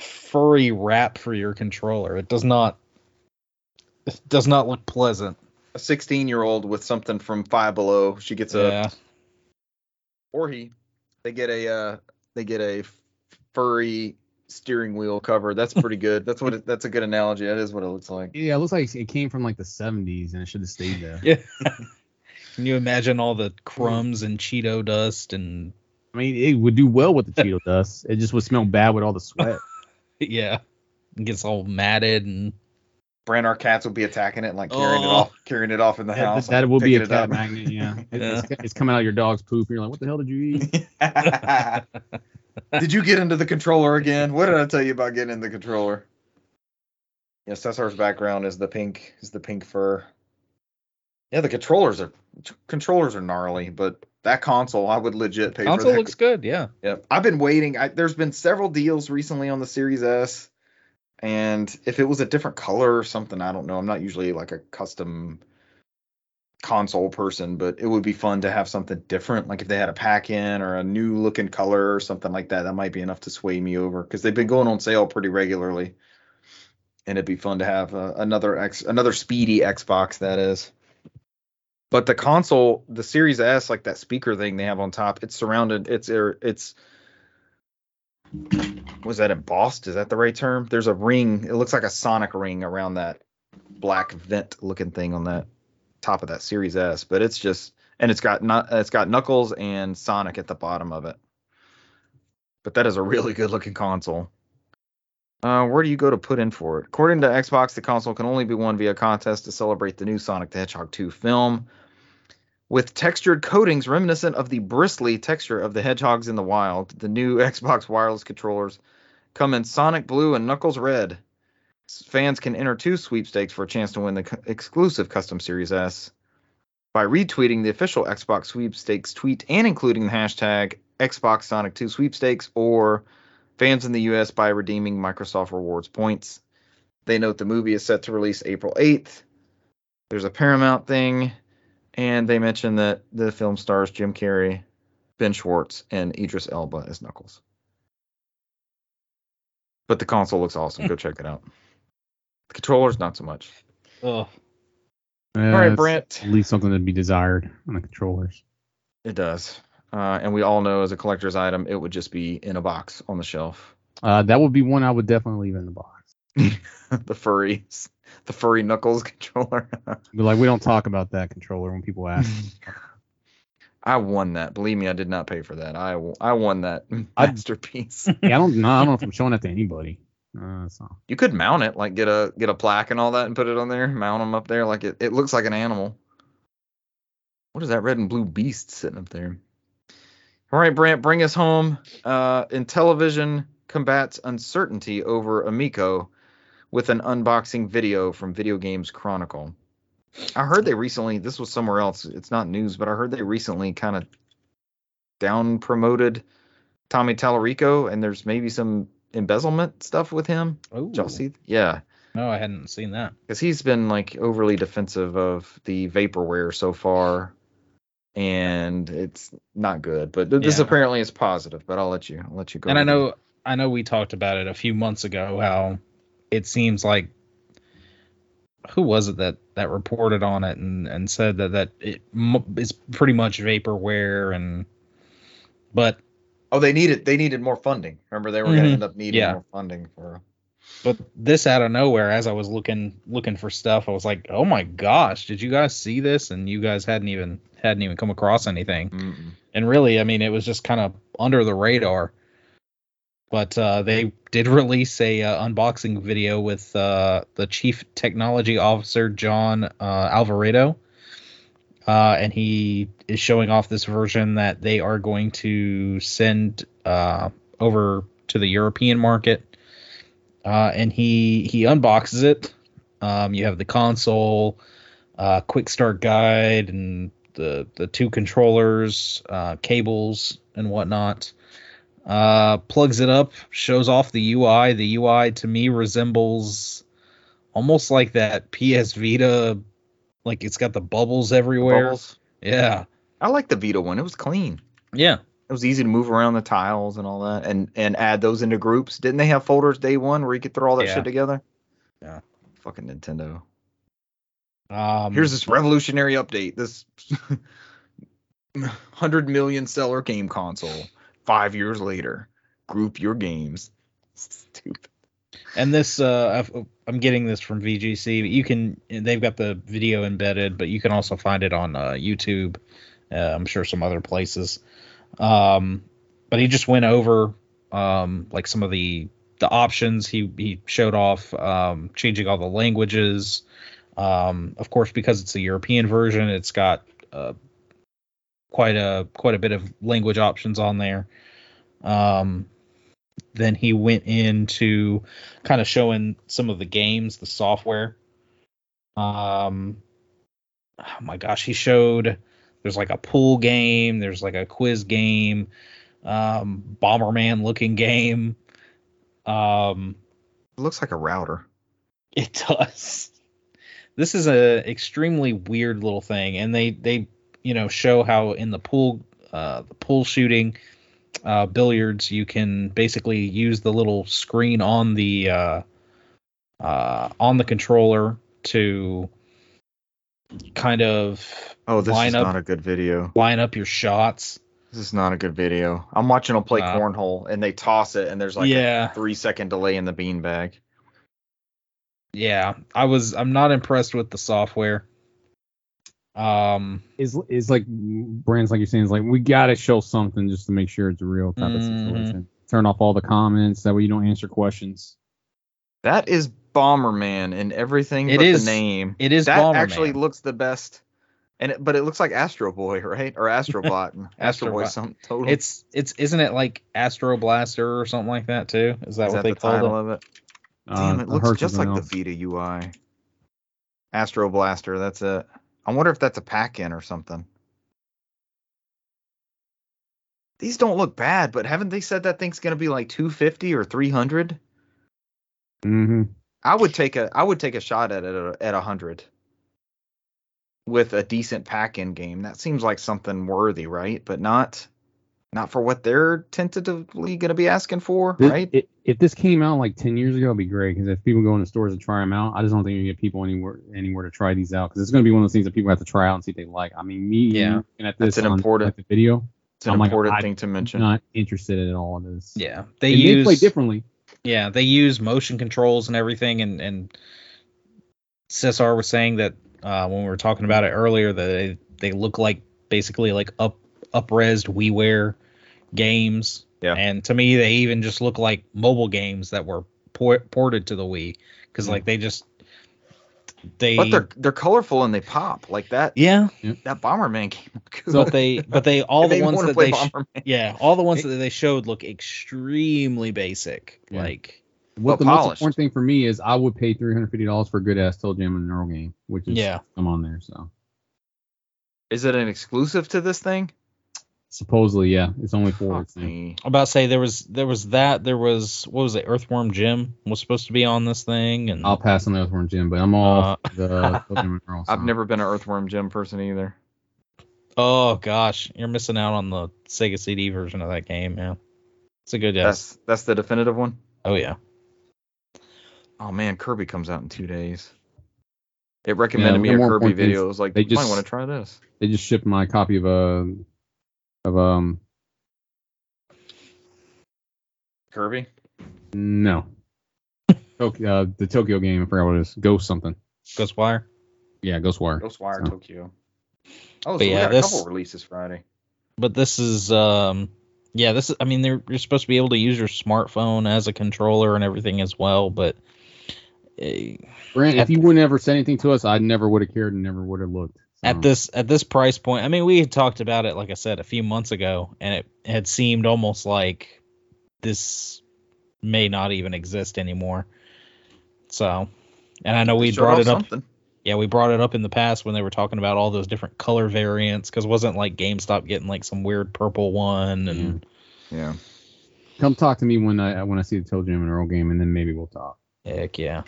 furry wrap for your controller it does not it does not look pleasant a 16 year old with something from Five Below, she gets a yeah or he, they get a uh they get a furry steering wheel cover. That's pretty good. That's what it, that's a good analogy. That is what it looks like. yeah, it looks like it came from like the 70s and it should have stayed there. yeah can you imagine all the mm. crumbs and cheeto dust and I mean, it would do well with the Cheeto dust. It just would smell bad with all the sweat. yeah it gets all matted and Brand our cats will be attacking it and like carrying it Oh. off, carrying it off in the that house. that like, will be a cat up. magnet. Yeah, It- Yeah. It's, it's coming out of your dog's poop. And You're like, what the hell did you eat? did you get into the controller again? What did I tell you about getting in the controller? Yeah, Cesar's background is the pink is the pink fur. Yeah, the controllers are controllers are gnarly, but that console I would legit pay console looks good yeah Yep. I've been waiting. I, there's been several deals recently on the Series S, and if it was a different color or something, I don't know. I'm not usually like a custom console person, but it would be fun to have something different. Like if they had a pack in or a new looking color or something like that, that might be enough to sway me over because they've been going on sale pretty regularly, and it'd be fun to have uh, another X, another speedy Xbox that is. But the console, the Series S, like that speaker thing they have on top, it's surrounded. It's it's was that embossed? Is that the right term? There's a ring. It looks like a sonic ring around that black vent looking thing on that top of that Series S. But it's just and it's got not it's got Knuckles and Sonic at the bottom of it. But that is a really good looking console. Uh, where do you go to put in for it? According to Xbox, the console can only be won via contest to celebrate the new Sonic the Hedgehog 2 film. With textured coatings reminiscent of the bristly texture of the hedgehogs in the wild, the new Xbox wireless controllers come in Sonic Blue and Knuckles Red. Fans can enter two sweepstakes for a chance to win the exclusive Custom Series S by retweeting the official Xbox sweepstakes tweet and including the hashtag Xbox Sonic 2 sweepstakes or fans in the US by redeeming Microsoft Rewards points. They note the movie is set to release April 8th. There's a Paramount thing, and they mention that the film stars Jim Carrey, Ben Schwartz, and Idris Elba as Knuckles. But the console looks awesome. Go check it out. The controllers, not so much. oh All All right, Brent. At least something to be desired on the controllers. It does. Uh, and we all know as a collector's item, it would just be in a box on the shelf. Uh, that would be one I would definitely leave in the box. the furry, the furry Knuckles controller. But like, we don't talk about that controller when people ask. I won that. Believe me, I did not pay for that. I I won that masterpiece. yeah, I don't know. I don't know if I'm showing that to anybody. Uh, so. you could mount it, like get a get a plaque and all that, and put it on there. Mount them up there, like it. It looks like an animal. What is that red and blue beast sitting up there? All right, Brant, bring us home. Uh, Intellivision combats uncertainty over Amico with an unboxing video from Video Games Chronicle. I heard they recently. This was somewhere else. It's not news, but I heard they recently kind of down promoted Tommy Tallarico, and there's maybe some embezzlement stuff with him. Ooh. Did y'all see? Yeah, no i hadn't seen that because he's been like overly defensive of the vaporware so far, and it's not good. But th- this Yeah. apparently is positive. But I'll let you. I'll let you go. and i with know i know we talked about it a few months ago how it seems like who was it that that reported on it and and said that that it mu- is pretty much vaporware and but Oh, they needed they needed more funding. Remember, they were going to mm-hmm. end up needing Yeah. more funding for. But this out of nowhere as i was looking looking for stuff i was like oh my gosh did you guys see this and you guys hadn't even hadn't even come across anything Mm-mm. and really i mean it was just kind of under the radar but uh, they did release a uh, unboxing video with uh, the chief technology officer john uh, alvarado uh, and he is showing off this version that they are going to send uh, over to the European market. Uh, and he he unboxes it. Um, you have the console, uh, quick start guide, and the the two controllers, uh, cables, and whatnot. Uh, plugs it up, shows off the UI. The UI to me resembles almost like that PS Vita, like it's got the bubbles everywhere. Bubbles. Yeah, I like the Vita one. It was clean. yeah, It was easy to move around the tiles and all that, and and add those into groups. Didn't they have folders day one where you could throw all that Yeah. shit together? Yeah. Fucking Nintendo. um, Here's this revolutionary update. This hundred million seller game console. Five years later, group your games. Stupid. and this uh I've, i'm getting this from vgc but you can they've got the video embedded but you can also find it on uh, youtube uh, i'm sure some other places um but he just went over um like some of the the options he he showed off um changing all the languages um of course because it's a european version it's got uh quite a quite a bit of language options on there um then he went into kind of showing some of the games, the software. Um, oh my gosh, he showed there's like a pool game, there's like a quiz game, um, Bomberman looking game. Um, It looks like a router. it does. This is a extremely weird little thing, and they they you know show how in the pool uh, the pool shooting uh, billiards you can basically use the little screen on the uh, uh, on the controller to kind of Oh, this Line is up- not a good video. line up your shots. This is not a good video. I'm watching them play Wow. cornhole and they toss it and there's like Yeah. a three second delay in the beanbag. Yeah, I was I'm not impressed with the software. Um, Is is like brands like you're saying is like we gotta show something just to make sure it's a real type of Mhm. situation. Turn off all the comments that way you don't answer questions. That is Bomberman and everything It but is- the name. it is that Bomberman. actually looks the best. And it, but it looks like Astro Boy, right? Or Astrobot. Astro Boy, Astrobot. something totally. It's it's isn't it like Astro Blaster or something like that too? Is that is what that they the called it? of it? Uh, Damn, it I looks just like else. the Vita UI. Astro Blaster, that's it. I wonder if that's a pack-in or something. These don't look bad, but haven't they said that thing's gonna be like 250 or 300? Mm-hmm. I would take a I would take a shot at it uh, at, at 100 with a decent pack-in game. That seems like something worthy, right? But not not for what they're tentatively gonna be asking for, right? If, if this came out like 10 years ago, it'd be great because if people go into stores and try them out, I just don't think you get people anywhere anywhere to try these out because it's going to be one of those things that people have to try out and see if they like. I mean, me Yeah. looking at this That's an on, important- like, the video, It's an I'm like, important I- thing to mention. not interested at all in this. Yeah, They, they may use play differently. Yeah they use motion controls and everything, and and Cesar was saying that uh, when we were talking about it earlier that they, they look like basically like up upresed WiiWare games. Yeah. And to me, they even just look like mobile games that were por- ported to the Wii because Yeah. like they just they But they're they're colorful and they pop like that. yeah, That Bomberman game. looked good. but they but they all It made the me ones wanna that play they sh- Bomberman. yeah all the ones that they showed look extremely basic Yeah. like What Well the most important thing for me is I would pay $350 for a good ass Toe Jam and Earl game, which is Yeah. I'm on there. So Is it an exclusive to this thing? Supposedly, yeah, it's only four. I'm about to say there was there was that there was what was it Earthworm Jim was supposed to be on this thing and I'll pass on the Earthworm Jim, but I'm all Uh, the Toe Jam and Earl. I've never been an Earthworm Jim person either. oh gosh you're missing out on the Sega CD version of that game yeah. it's a good yes That's that's the definitive one. oh yeah Oh man, Kirby comes out in two days. It recommended Yeah, me a Kirby important thing is video. It was like, they you might just- want to try this. They just shipped my copy of uh, of um Kirby. no. Tokyo, uh, the Tokyo game, I forgot what it is. Ghost something. Ghostwire Yeah, Ghostwire. Ghostwire So- Tokyo. Oh, so But we yeah, got a this- couple releases Friday. but this is um yeah this is I mean they're you're supposed to be able to use your smartphone as a controller and everything as well but eh, Brent, if you wouldn't ever said anything to us, I never would have cared and never would have looked. At hmm. this at this price point, I mean, we had talked about it, like I said, a few months ago, and it had seemed almost like this may not even exist anymore. So, and I know we Showed brought it up. something. Yeah, we brought it up in the past when they were talking about all those different color variants, because wasn't like GameStop getting like some weird purple one and mm-hmm. Yeah. Come talk to me when I when I see the Toe Jam and Earl game, and then maybe we'll talk. heck yeah.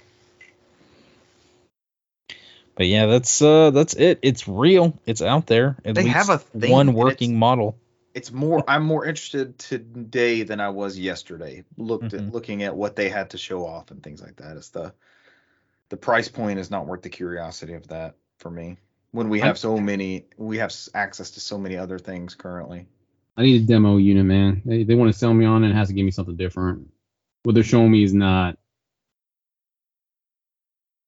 But yeah, that's uh that's it. It's real. It's out there. At They least have a thing, one working it's- model. It's more. I'm more interested today than I was yesterday. Looked Mhm. at looking at what they had to show off and things like that. It's the the price point is not worth the curiosity of that for me. When we I'm- have so many, we have access to so many other things currently. I need a demo unit, man. They they want to sell me on it. it has to give me something different. What they're showing me is not.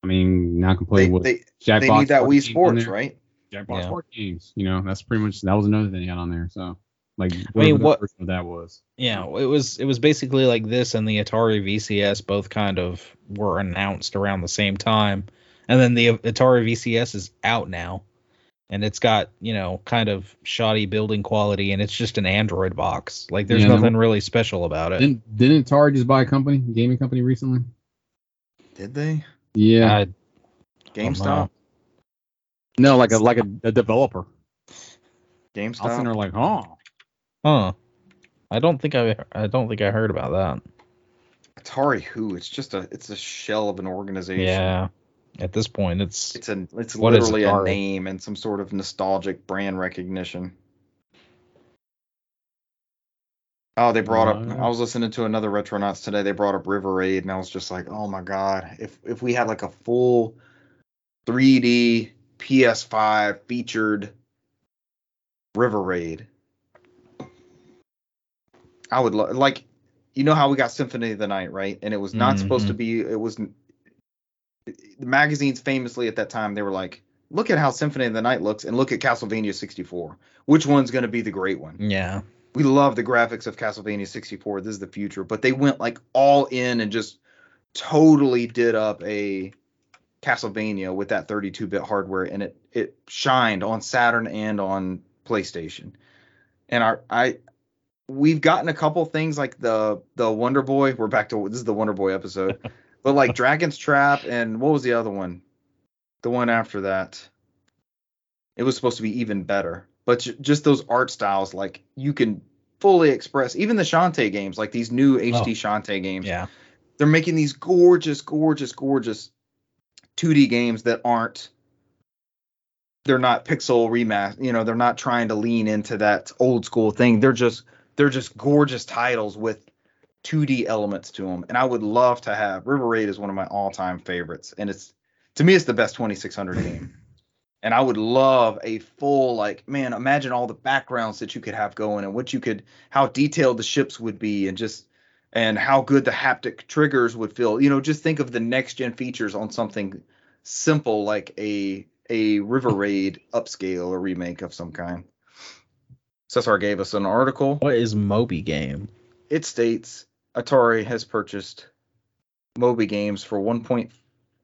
I mean, not They completely what they, Jackbox they need that board Wii Sports, right? Jackbox Yeah. board games. You know, that's pretty much that was another thing they had on there. So like, I mean, what- version of that was. Yeah, it was it was basically like this and the Atari VCS both kind of were announced around the same time. And then the Atari VCS is out now. And it's got, you know, kind of shoddy building quality and it's just an Android box. Like there's Yeah, no- nothing really special about it. Didn't didn't Atari just buy a company, gaming company recently? Did they? Yeah. I- GameStop. Uh, no, like a like a, a developer. I was sitting like, oh, huh. I don't think I I don't think I heard about that. Atari who? It's just a it's a shell of an organization. Yeah. At this point it's It's a it's What is literally a name and some sort of nostalgic brand recognition. Oh, they brought up. I was listening to another Retronauts today. They brought up River Raid, and I was just like, "Oh my god! If if we had like a full 3D PS5 featured River Raid, I would lo- like. You know how we got Symphony of the Night, right? And it was not supposed to mm-hmm. be. It was the magazines famously at that time they were like, look at how Symphony of the Night looks and look at Castlevania 64. Which one's going to be the great one? yeah. We love the graphics of Castlevania 64. This is the future, but they went like all in and just totally did up a Castlevania with that 32-bit hardware and it it shined on Saturn and on PlayStation. And our I we've gotten a couple things like the the Wonder Boy. We're back to this is the Wonder Boy episode. but like Dragon's Trap and what was the other one? The one after that. It was supposed to be even better. But just those art styles, like you can fully express even the Shantae games, like these new HD Oh. Shantae games. Yeah. They're making these gorgeous, gorgeous, gorgeous 2D games that aren't they're not pixel remaster, you know, they're not trying to lean into that old school thing. They're just they're just gorgeous titles with 2D elements to them. And I would love to have River Raid is one of my all-time favorites and it's to me it's the best 2600 game. And I would love a full like man, imagine all the backgrounds that you could have going and what you could how detailed the ships would be and just and how good the haptic triggers would feel. You know, just think of the next gen features on something simple like a a River Raid upscale or remake of some kind. Cesar gave us an article. What is Moby game? It states Atari has purchased Moby Games for one point.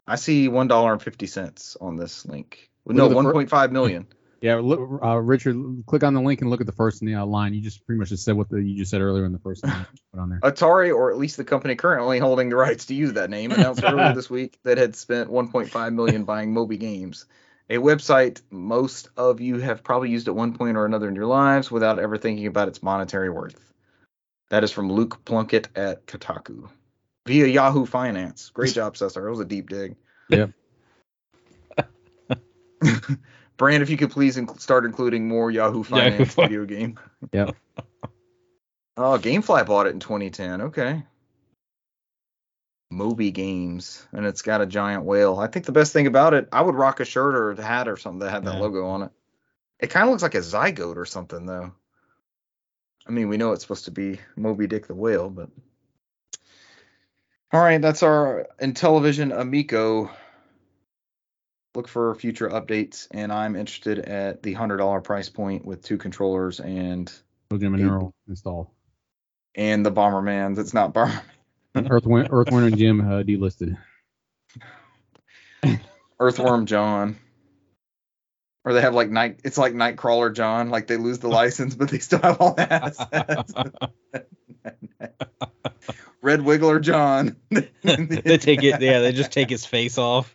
I see one dollar and fifty cents on this link. No, Look at the one point five million. yeah. Look, uh, Richard, click on the link and look at the first in the uh, line. You just pretty much just said what the you just said earlier in the first line. Put on there. Atari, or at least the company currently holding the rights to use that name, announced earlier this week that had spent 1.5 million buying Moby Games, a website most of you have probably used at one point or another in your lives without ever thinking about its monetary worth. That is from Luke Plunkett at Kotaku via Yahoo Finance. Great job, Cesar. It was a deep dig. Yep. Brand, if you could please inc- start including more Yahoo Finance Fin- video game. Yep. Oh, GameFly bought it in 2010. Okay. Moby Games, and it's got a giant whale. I think the best thing about it, I would rock a shirt or a hat or something that had that Yeah. logo on it. It kind of looks like a zygote or something, though. I mean, we know it's supposed to be Moby Dick the whale, but. All right, that's our Intellivision Amico. Look for future updates, and I'm interested at the hundred dollar price point with two controllers and Toe Jam and Eight. Earl installed. and the Bomberman. That's not Bomber. Earthworm, Wind, Earth, Wind, and Jim uh, delisted. Earthworm John. Or they have like night. It's like Nightcrawler John. Like they lose the license, but they still have all the assets. Red Wiggler John. they take it. Yeah, they just take his face off.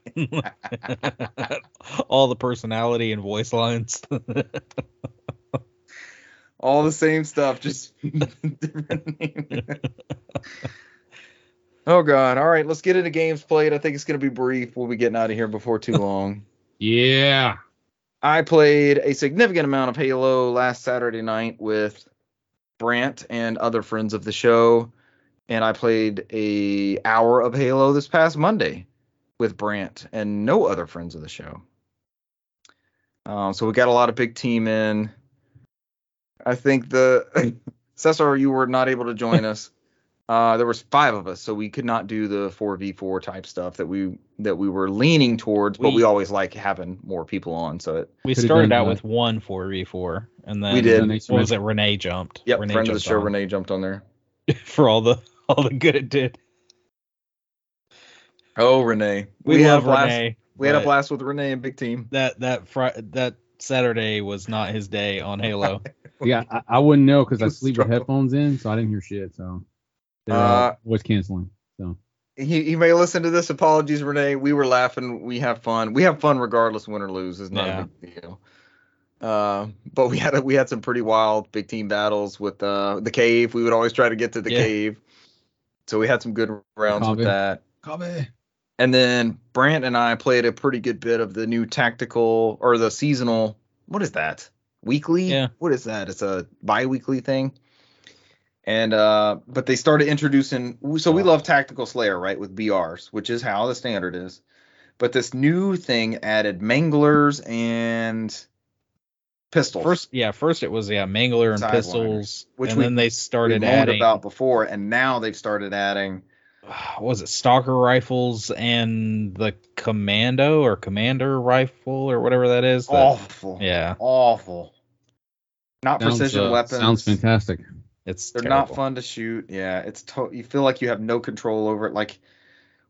All the personality and voice lines. all the same stuff, just different name. oh god. All right, let's get into games played. I think it's gonna be brief. We'll be getting out of here before too long. Yeah. I played a significant amount of Halo last Saturday night with Brant and other friends of the show, and I played a hour of Halo this past Monday with Brant and no other friends of the show. Um, so we got a lot of big team in. I think the Cesar, you were not able to join us. Uh, there was five of us, so we could not do the four v four type stuff that we that we were leaning towards. But We- we always like having more people on. So it, We started out with one four v four, and then We did. What was it? Renee jumped. yep, Renee friend of the show, on Renee jumped on there. for all the all the good it did. Oh, Renee, We, had a love blast. Renee. We had a blast with Renee and Big Team. That that Fri- that Saturday was not his day on Halo. Yeah, I, I wouldn't know because I Just sleep with headphones in, so I didn't hear shit. So they're Uh, uh, voice canceling. So He, he may listen to this. Apologies, Renee. We were laughing. We have fun. We have fun regardless, win or lose. Is not Yeah. a big deal. Uh, but we had a, we had some pretty wild big team battles with uh, the cave. We would always try to get to the Yeah. cave. So we had some good rounds with that. Copy. And then Brant and I played a pretty good bit of the new tactical or the seasonal. What is that? Weekly? Yeah. What is that? It's a bi-weekly thing. And uh but they started introducing so we love Tactical Slayer, right, with BRs, which is how the standard is. But this new thing added manglers and pistols. First, yeah, first it was yeah Mangler and Sideliners, pistols, which and we- then they started moaned adding about before, and now they've started adding what was it stalker rifles and the commando or commander rifle or whatever that is. that- awful. yeah, Awful. Not Sounds, precision uh, weapons. Sounds fantastic. It's They're terrible. not fun to shoot. Yeah, it's to- you feel like you have no control over it. Like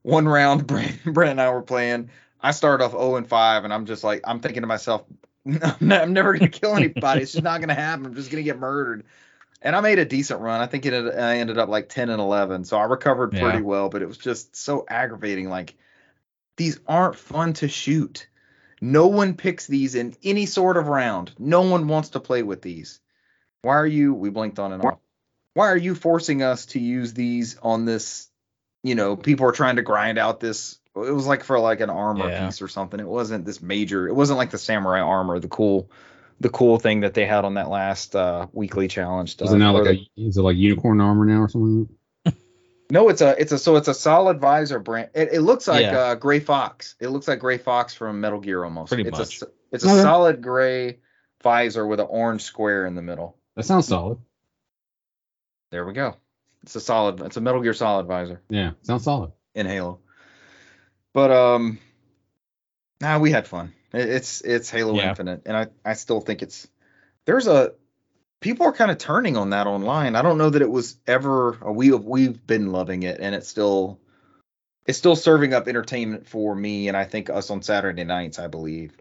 one round, Brent, Brent and I were playing. I started off 0 and 5, and I'm just like, I'm thinking to myself, I'm, I'm never gonna kill anybody. it's just not gonna happen. I'm just gonna get murdered. And I made a decent run. I think it I ended up like 10 and 11, so I recovered pretty Yeah. well. But it was just so aggravating. Like these aren't fun to shoot. No one picks these in any sort of round. No one wants to play with these. Why are you? We blinked on and off. Why are you forcing us to use these on this? You know, people are trying to grind out this. It was like for like an armor Yeah. piece or something. It wasn't this major. It wasn't like the samurai armor, the cool, the cool thing that they had on that last uh, weekly challenge stuff. Is it now like the- a is it like unicorn armor now or something? no, it's a it's a so it's a solid visor brand. It, it looks like Yeah. uh, Gray Fox. It looks like Gray Fox from Metal Gear almost. Pretty it's much. A, s- it's a Okay. solid gray visor with an orange square in the middle. That sounds solid. There we go. It's a solid. It's a Metal Gear Solid visor Yeah, sounds solid. in Halo. But um, nah, we had fun. It- It's it's Halo Yeah. Infinite, and I I still think it's there's a people are kind of turning on that online. I don't know that it was ever we we've been loving it, and it's still it's still serving up entertainment for me, and I think us on Saturday nights, I believe.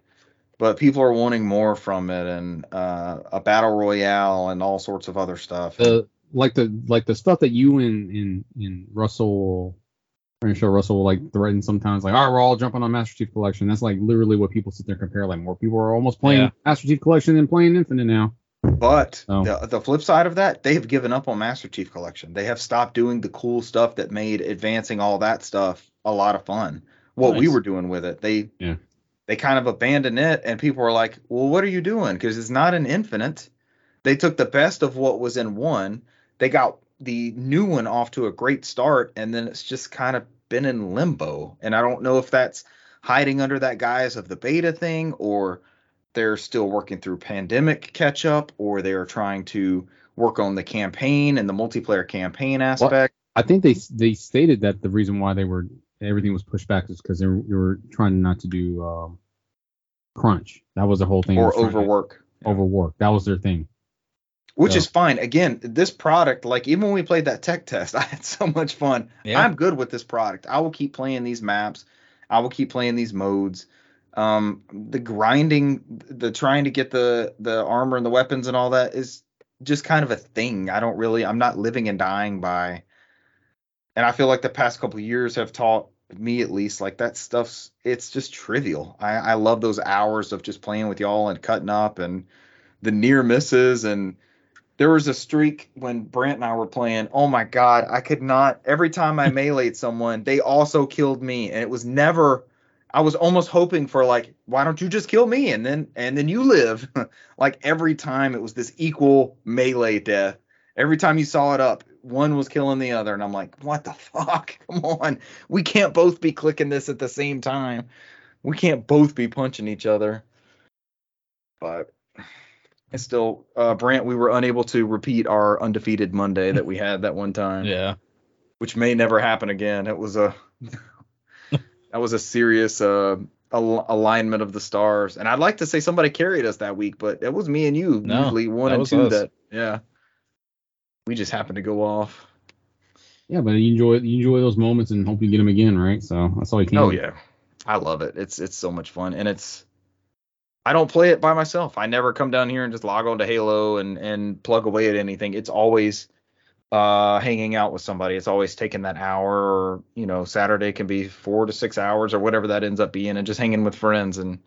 But people are wanting more from it, and uh, a battle royale, and all sorts of other stuff. The like the like the stuff that you and and and Russell I'm sure Russell will like threaten sometimes like, all right, we're all jumping on Master Chief Collection. That's like literally what people sit there and compare. Like more people are almost playing Yeah. Master Chief Collection than playing Infinite now. But Oh. the, the flip side of that, they have given up on Master Chief Collection. They have stopped doing the cool stuff that made advancing all that stuff a lot of fun. What we were doing with it, they Yeah. they kind of abandoned it, and people were like, "Well, what are you doing?" Because it's not an infinite. They took the best of what was in one. They got the new one off to a great start, and then it's just kind of been in limbo. And I don't know if that's hiding under that guise of the beta thing, or they're still working through pandemic catch up, or they're trying to work on the campaign and the multiplayer campaign aspect. I think they they stated that the reason why they were everything was pushed back is because they, were- they were trying not to do um, crunch. That was the whole thing. Or trying to overwork. Overwork. That was their thing. Which So- is fine. Again, this product, like even when we played that tech test, I had so much fun. Yeah. I'm good with this product. I will keep playing these maps. I will keep playing these modes. Um, the grinding, the trying to get the the armor and the weapons and all that is just kind of a thing. I don't really, I'm not living and dying by. And I feel like the past couple of years have taught me at least like that stuff's it's just trivial. I I love those hours of just playing with y'all and cutting up and the near misses and there was a streak when Brant and I were playing. Oh my god, I could not every time I meleeed someone, they also killed me and it was never I was almost hoping for like why don't you just kill me and then and then you live. like every time it was this equal melee death. Every time you saw it up, one was killing the other and I'm like, "What the fuck? Come on. We can't both be clicking this at the same time. We can't both be punching each other." But it's still uh Brant we were unable to repeat our undefeated Monday that we had that one time Yeah. which may never happen again. It was a that was a serious uh, al- alignment of the stars, and I'd like to say somebody carried us that week, but it was me and you No, usually one that and two us. that yeah. We just happened to go off. Yeah, but you enjoy you enjoy those moments and hope you get them again, right? So that's all you can. Oh yeah, I love it. It's it's so much fun, and it's I don't play it by myself. I never come down here and just log on to Halo and and plug away at anything. It's always uh hanging out with somebody. It's always taking that hour or you know Saturday can be four to six hours or whatever that ends up being, and just hanging with friends. And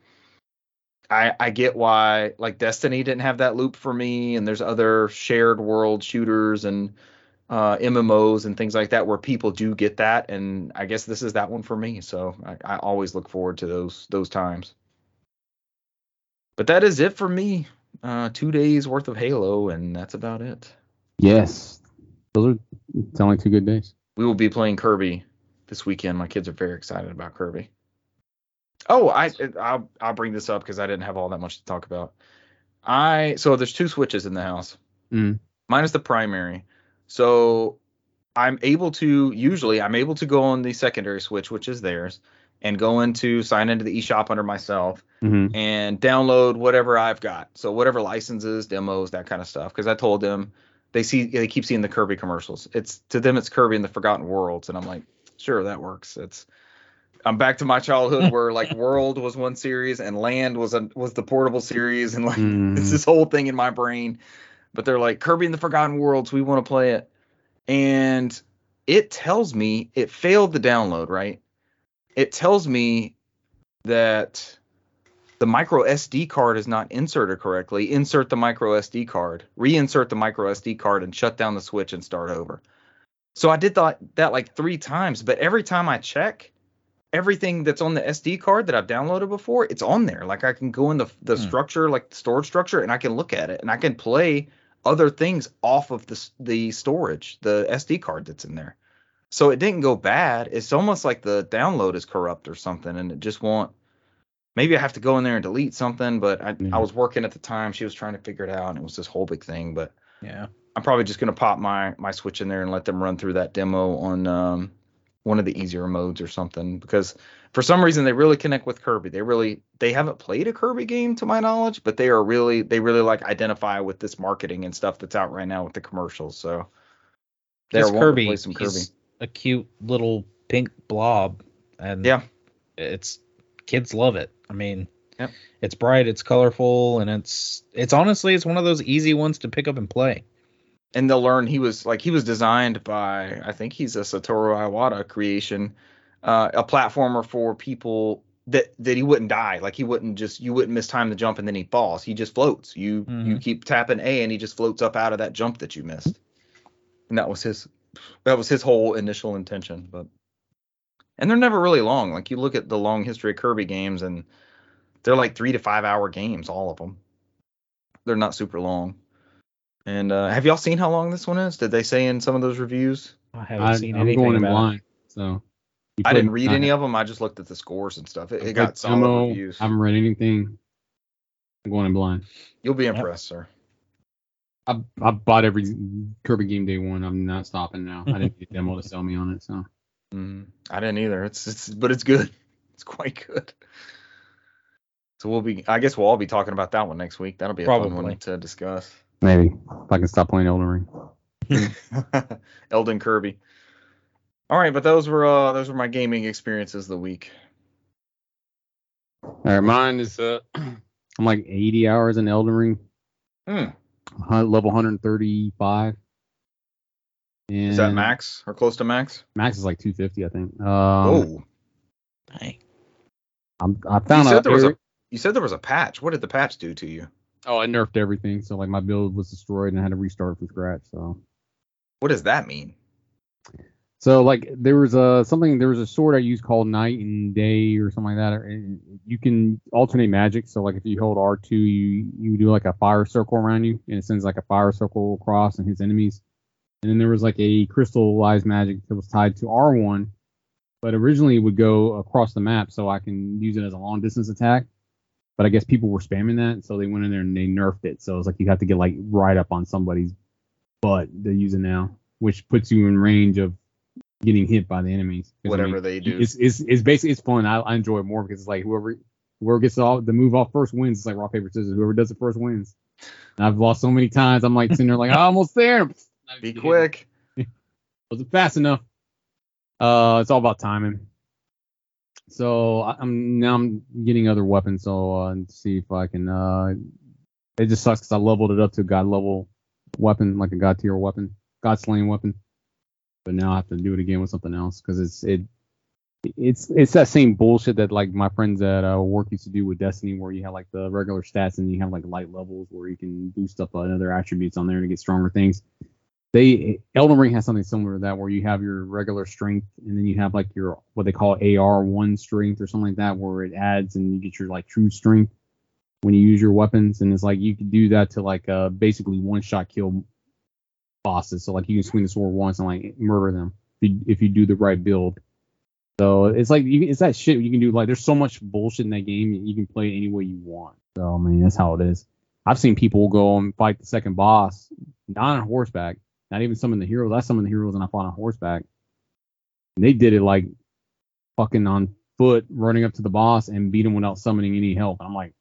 I I get why like Destiny didn't have that loop for me, and there's other shared world shooters and uh, MMOs and things like that where people do get that, and I guess this is that one for me. So I, I always look forward to those those times. But that is it for me. Uh, two days worth of Halo, and that's about it. Yes, those are sound like two good days. We will be playing Kirby this weekend. My kids are very excited about Kirby. Oh, I I'll I'll bring this up because I didn't have all that much to talk about. I so there's two switches in the house. Mm. Mine is the primary. So I'm able to usually I'm able to go on the secondary switch, which is theirs, and go into sign into the eShop under myself hmm and download whatever I've got. So whatever licenses, demos, that kind of stuff. Because I told them they see they keep seeing the Kirby commercials. It's to them it's Kirby in the Forgotten Worlds, and I'm like, sure that works. It's I'm back to my childhood where like World was one series and Land was a was the portable series, and like Mm. it's this whole thing in my brain. But they're like Kirby in the Forgotten Worlds, we want to play it, and it tells me it failed the download. Right? It tells me that the micro SD card is not inserted correctly. Insert the micro SD card, reinsert the micro SD card, and shut down the switch and start over. So I did that, that like three times, but every time I check, everything that's on the SD card that I've downloaded before, it's on there. Like I can go in the the Hmm. structure, like the storage structure, and I can look at it and I can play other things off of the the storage, the SD card that's in there. So it didn't go bad. It's almost like the download is corrupt or something, and it just won't. Maybe I have to go in there and delete something, but I, Yeah. I was working at the time. She was trying to figure it out, and it was this whole big thing. But Yeah. I'm probably just gonna pop my my switch in there and let them run through that demo on um, one of the easier modes or something because for some reason they really connect with Kirby. They really they haven't played a Kirby game to my knowledge, but they are really they really like identify with this marketing and stuff that's out right now with the commercials. So they're Kirby. play some Kirby. He's a cute little pink blob, and Yeah. it's kids love it. I mean, Yep. it's bright, it's colorful, and it's it's honestly it's one of those easy ones to pick up and play. and they'll learn he was like he was designed by I think he's a Satoru Iwata creation, uh, a platformer for people that that he wouldn't die, like he wouldn't just you wouldn't miss time to jump and then he falls. He just floats. You you Mhm. keep tapping A and he just floats up out of that jump that you missed. And that was his that was his whole initial intention, but and they're never really long. Like you look at the long history of Kirby games and they're like 3 to 5 hour games all of them. They're not super long. And uh, have y'all seen how long this one is? Did they say in some of those reviews? I haven't I, seen I'm anything going in about it. so I didn't read any of them. I just looked at the scores and stuff. It, it got put solid demo, reviews. I haven't read anything. I'm going in blind. You'll be Yep. impressed, sir. I I bought every Kirby game day one. I'm not stopping now. I didn't get a demo to sell me on it, so Mm, I didn't either. It's it's but it's good. It's quite good. So we'll be. I guess we'll all be talking about that one next week. That'll be a fun Probably. one to discuss. maybe if I can stop playing Elden Ring. Elden Kirby. All right, but those were uh those were my gaming experiences of the week. All right, mine is uh, I'm like 80 hours in Elden Ring, Hmm. Hun- level 135. And Is that max or close to max? Max is like 250, I think. Um, oh, Hey. I'm, I you found said out. there was a you said there was a patch. What did the patch do to you? oh, I nerfed everything, so like my build was destroyed and I had to restart from scratch. So, What does that mean? So like there was a something there was a sword I used called Night and Day or something like that. And you can alternate magic. So like if you hold R2, you you do like a fire circle around you, and it sends like a fire circle across and his enemies. And then there was like a crystallized magic that was tied to R1, but originally it would go across the map, so I can use it as a long distance attack. But I guess people were spamming that, so they went in there and they nerfed it. So it's like you have to get like right up on somebody's butt to use it now, which puts you in range of getting hit by the enemies. 'Cause, I Whatever mean, they do. It's, it's it's basically it's fun. I, I enjoy it more because it's like whoever whoever gets all the move off first wins. It's like rock paper scissors. Whoever does it first wins. And I've lost so many times. I'm like sitting there like I'm almost there. Be quick. wasn't fast enough. Uh, it's all about timing. So I'm now I'm getting other weapons. So uh, and see if I can. Uh, it just sucks because I leveled it up to a god level weapon, like a god tier weapon, god slaying weapon. But now I have to do it again with something else because it's it. It's it's that same bullshit that like my friends at uh, work used to do with Destiny, where you have like the regular stats and you have like light levels where you can boost up uh, other attributes on there to get stronger things they Elden Ring has something similar to that where you have your regular strength and then you have like your what they call AR one strength or something like that where it adds and you get your like true strength when you use your weapons and it's like you can do that to like uh basically one shot kill bosses so like you can swing the sword once and like murder them if you, if you do the right build so it's like you, it's that shit you can do like there's so much bullshit in that game you can play it any way you want so I mean that's how it is I've seen people go and fight the second boss not on horseback not even some of the heroes. I summoned the heroes and I fought on horseback. And they did it like fucking on foot, running up to the boss and beat him without summoning any help. I'm like,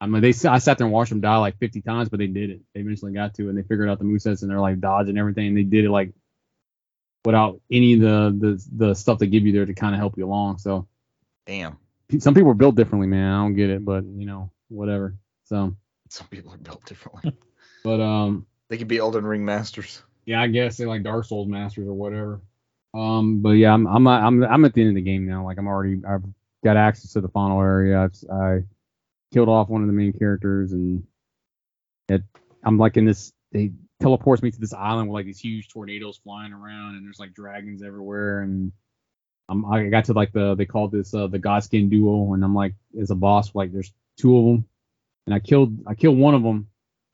I mean, they I sat there and watched them die like 50 times, but they did it. They eventually got to it and they figured out the movesets and they're like dodge and everything. And they did it like without any of the the, the stuff they give you there to kind of help you along. So Damn. some people are built differently, man. I don't get it, but you know, whatever. So, Some people are built differently. but um, they could be Elden Ring masters. Yeah, I guess they like Dark Souls masters or whatever. Um, but yeah, I'm I'm I'm I'm at the end of the game now. Like I'm already I've got access to the final area. I've, I killed off one of the main characters, and it I'm like in this. They teleports me to this island with like these huge tornadoes flying around, and there's like dragons everywhere, and I'm I got to like the they called this uh, the Godskin duo, and I'm like as a boss like there's two of them, and I killed I killed one of them,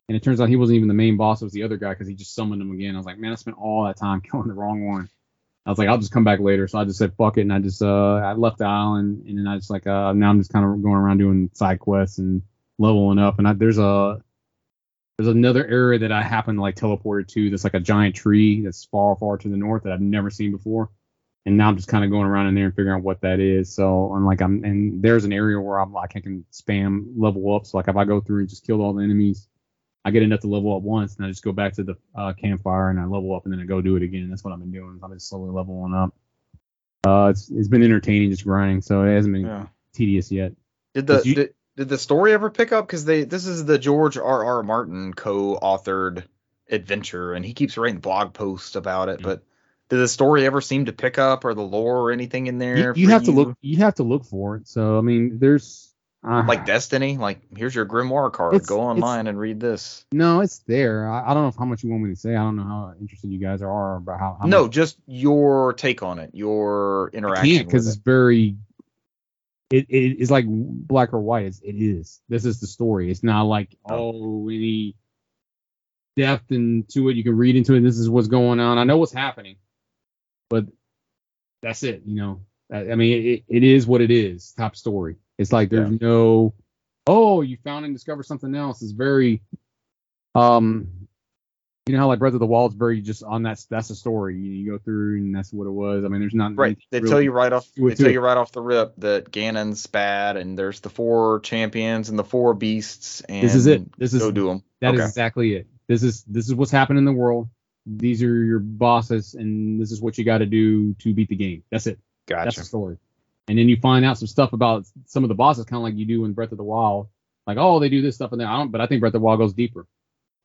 and it turns out he wasn't even the main boss. It was the other guy because he just summoned him again. I was like, man, I spent all that time killing the wrong one. I was like, I'll just come back later. So I just said, fuck it. And I just, uh, I left the island and then I just like, uh, now I'm just kind of going around doing side quests and leveling up. And I, there's a, there's another area that I happen to like teleported to that's like a giant tree that's far, far to the north that I've never seen before. And now I'm just kind of going around in there and figuring out what that is. So I'm like, I'm, and there's an area where I'm like, I can spam level up. So like if I go through and just kill all the enemies, I get enough to level up once, and I just go back to the uh, campfire and I level up, and then I go do it again. That's what I've been doing. I've been slowly leveling up. Uh, it's it's been entertaining just grinding, so it hasn't been Yeah. tedious yet. Did the Did you- did, did the story ever pick up? Because they this is the George R. R. Martin co-authored adventure, and he keeps writing blog posts about it. Mhm. But did the story ever seem to pick up, or the lore, or anything in there? You, you have to look. You have to look for it. So I mean, there's uh, like Destiny. Like here's your Grimoire card. Go online and read this. no, it's there. I, I don't know how much you want me to say. I don't know how interested you guys are about how. how no, much, just your take on it, your interaction. can't because with it's it. very. It, it is like black or white. It's, it is. This is the story. It's not like oh any depth into it. You can read into it. This is what's going on. I know what's happening, but that's it. You know. I, I mean, it, it is what it is. Top story. It's like there's no. Oh, you found and discovered something else. It's very. Um, you know how like Breath of the Wild is very just on that. That's the story. You, you go through and that's what it was. I mean, there's not Right. They really- tell you right off. They tell too. you right off the rip that Ganon's bad, and there's the four champions and the four beasts. And This is it. This is go do them. That is okay. exactly it. This is this is what's happening in the world. These are your bosses, and this is what you got to do to beat the game. That's it. Gotcha. That's the story. And then you find out some stuff about some of the bosses, kind of like you do in Breath of the Wild. Like, oh, they do this stuff, in there. I don't, but I think Breath of the Wild goes deeper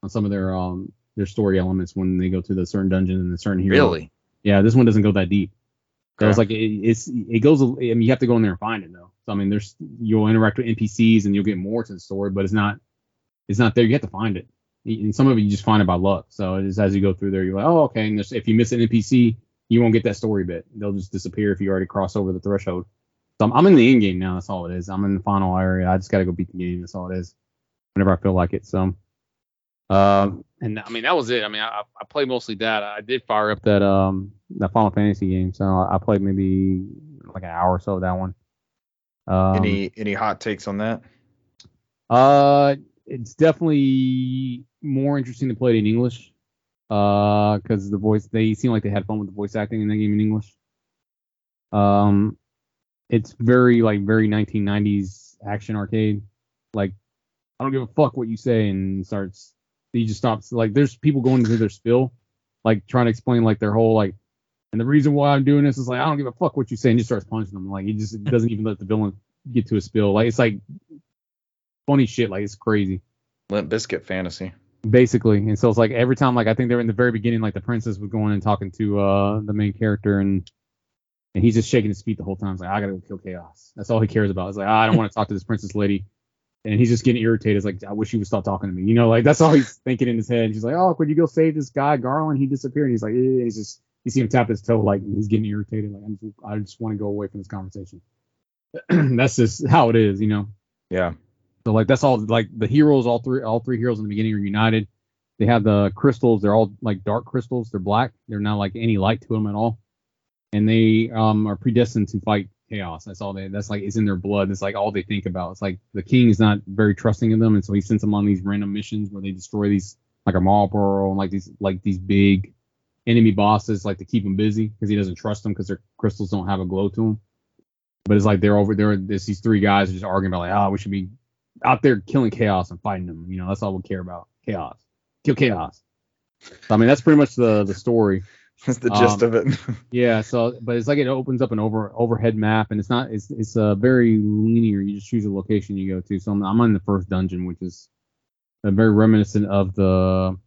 on some of their um their story elements when they go to the certain dungeon and the certain hero. Really? Yeah, this one doesn't go that deep. So it's like it, it's it goes. I mean, you have to go in there and find it though. So I mean, there's you'll interact with NPCs and you'll get more to the story, but it's not it's not there. You have to find it. And some of it you just find it by luck. So it's as you go through there, you're like, oh, okay. And if you miss an NPC, you won't get that story bit. They'll just disappear if you already cross over the threshold. So I'm, I'm in the end game now. That's all it is. I'm in the final area. I just got to go beat the game. That's all it is. Whenever I feel like it. So, um, and I mean that was it. I mean I, I played mostly that. I did fire up that um that Final Fantasy game. So I played maybe like an hour or so of that one. Um, any any hot takes on that? uh, it's definitely more interesting to play it in English. Uh, because the voice they seem like they had fun with the voice acting in that game in English. Um, it's very like very 1990s action arcade. Like, I don't give a fuck what you say, and starts he just stops. Like, there's people going into their spill, like trying to explain like their whole like. And the reason why I'm doing this is like I don't give a fuck what you say, and just starts punching them. Like he just doesn't even let the villain get to a spill. Like it's like funny shit. Like it's crazy, Limp Bizkit fantasy. Basically. And so it's like every time, like I think they're in the very beginning, like the princess was going and talking to uh the main character, and and he's just shaking his feet the whole time. It's like I gotta go kill chaos. That's all he cares about. It's like "Ah, I don't want to talk to this princess lady. And he's just getting irritated. It's like I wish he would stop talking to me. You know, like that's all he's thinking in his head. And she's like, "Oh, could you go save this guy Garland? He disappeared." And he's like, eh. he's just you see him tap his toe, like he's getting irritated. Like just, I just want to go away from this conversation. that's just how it is, you know. Yeah. So like that's all like the heroes, all three all three heroes in the beginning are united. They have the crystals, they're all like dark crystals, they're black. They're not like any light to them at all. And they um are predestined to fight chaos. That's all they that's like it's in their blood. It's like all they think about. It's like the king is not very trusting of them, and so he sends them on these random missions where they destroy these like a Malboro and like these like these big enemy bosses like to keep him busy because he doesn't trust them because their crystals don't have a glow to them. But it's like they're over there. There's these three guys are just arguing about like, oh, we should be out there killing chaos and fighting them. You know, that's all we care about. Chaos. Kill chaos. So, I mean, that's pretty much the the story. That's the gist Um, of it. Yeah. So, but it's like it opens up an over overhead map, and it's not. It's it's uh, very linear. You just choose a location you go to. So I'm, I'm on the first dungeon, which is uh, very reminiscent of the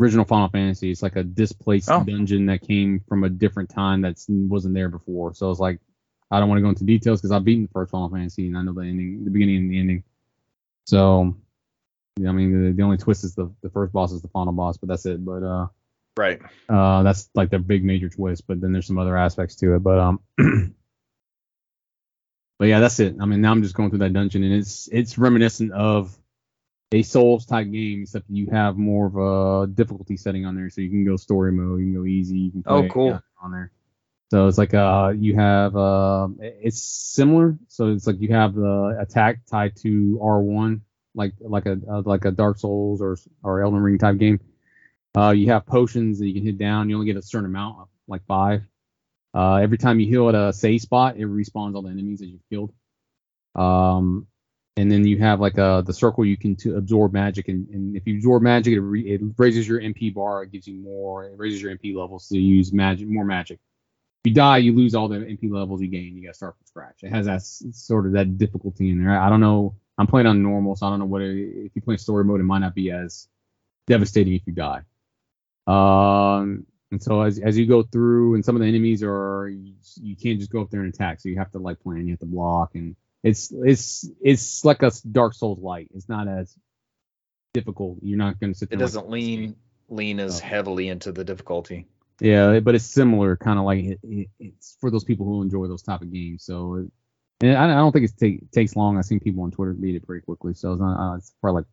original Final Fantasy. It's like a displaced Oh. dungeon that came from a different time that wasn't there before. So it's like I don't want to go into details because I've beaten the first Final Fantasy and I know the ending, the beginning and the ending. So, yeah, I mean, the, the only twist is the the first boss is the final boss, but that's it. But uh, right. uh, that's like the big major twist. But then there's some other aspects to it. But um, but yeah, that's it. I mean, now I'm just going through that dungeon, and it's it's reminiscent of a Souls type game, except you have more of a difficulty setting on there, so you can go story mode, you can go easy, you can Oh, play cool. on there. So it's like uh you have uh it's similar. So it's like you have the attack tied to R1, like like a uh, like a Dark Souls or or Elden Ring type game. Uh, you have potions that you can hit down. You only get a certain amount, like five. Uh, every time you heal at a save spot, it respawns all the enemies that you've killed. Um, and then you have like uh the circle you can to absorb magic, and, and if you absorb magic, it, re- it raises your MP bar. It gives you more. It raises your MP levels you use magic, more magic. If you die, you lose all the MP levels you gain. You got to start from scratch. It has that sort of that difficulty in there. I don't know. I'm playing on normal, so I don't know what it, if you play story mode, it might not be as devastating if you die. Um, and so as as you go through, and some of the enemies are you, you can't just go up there and attack, so you have to like plan, you have to block, and it's it's it's like a Dark Souls light. It's not as difficult. You're not going to sit. It there like- doesn't lean lean as heavily into the difficulty. Yeah, but it's similar, kind of like it, it, it's for those people who enjoy those type of games. So, and I, I don't think it take, takes long. I've seen people on Twitter beat it pretty quickly. So it's, not, uh, it's probably like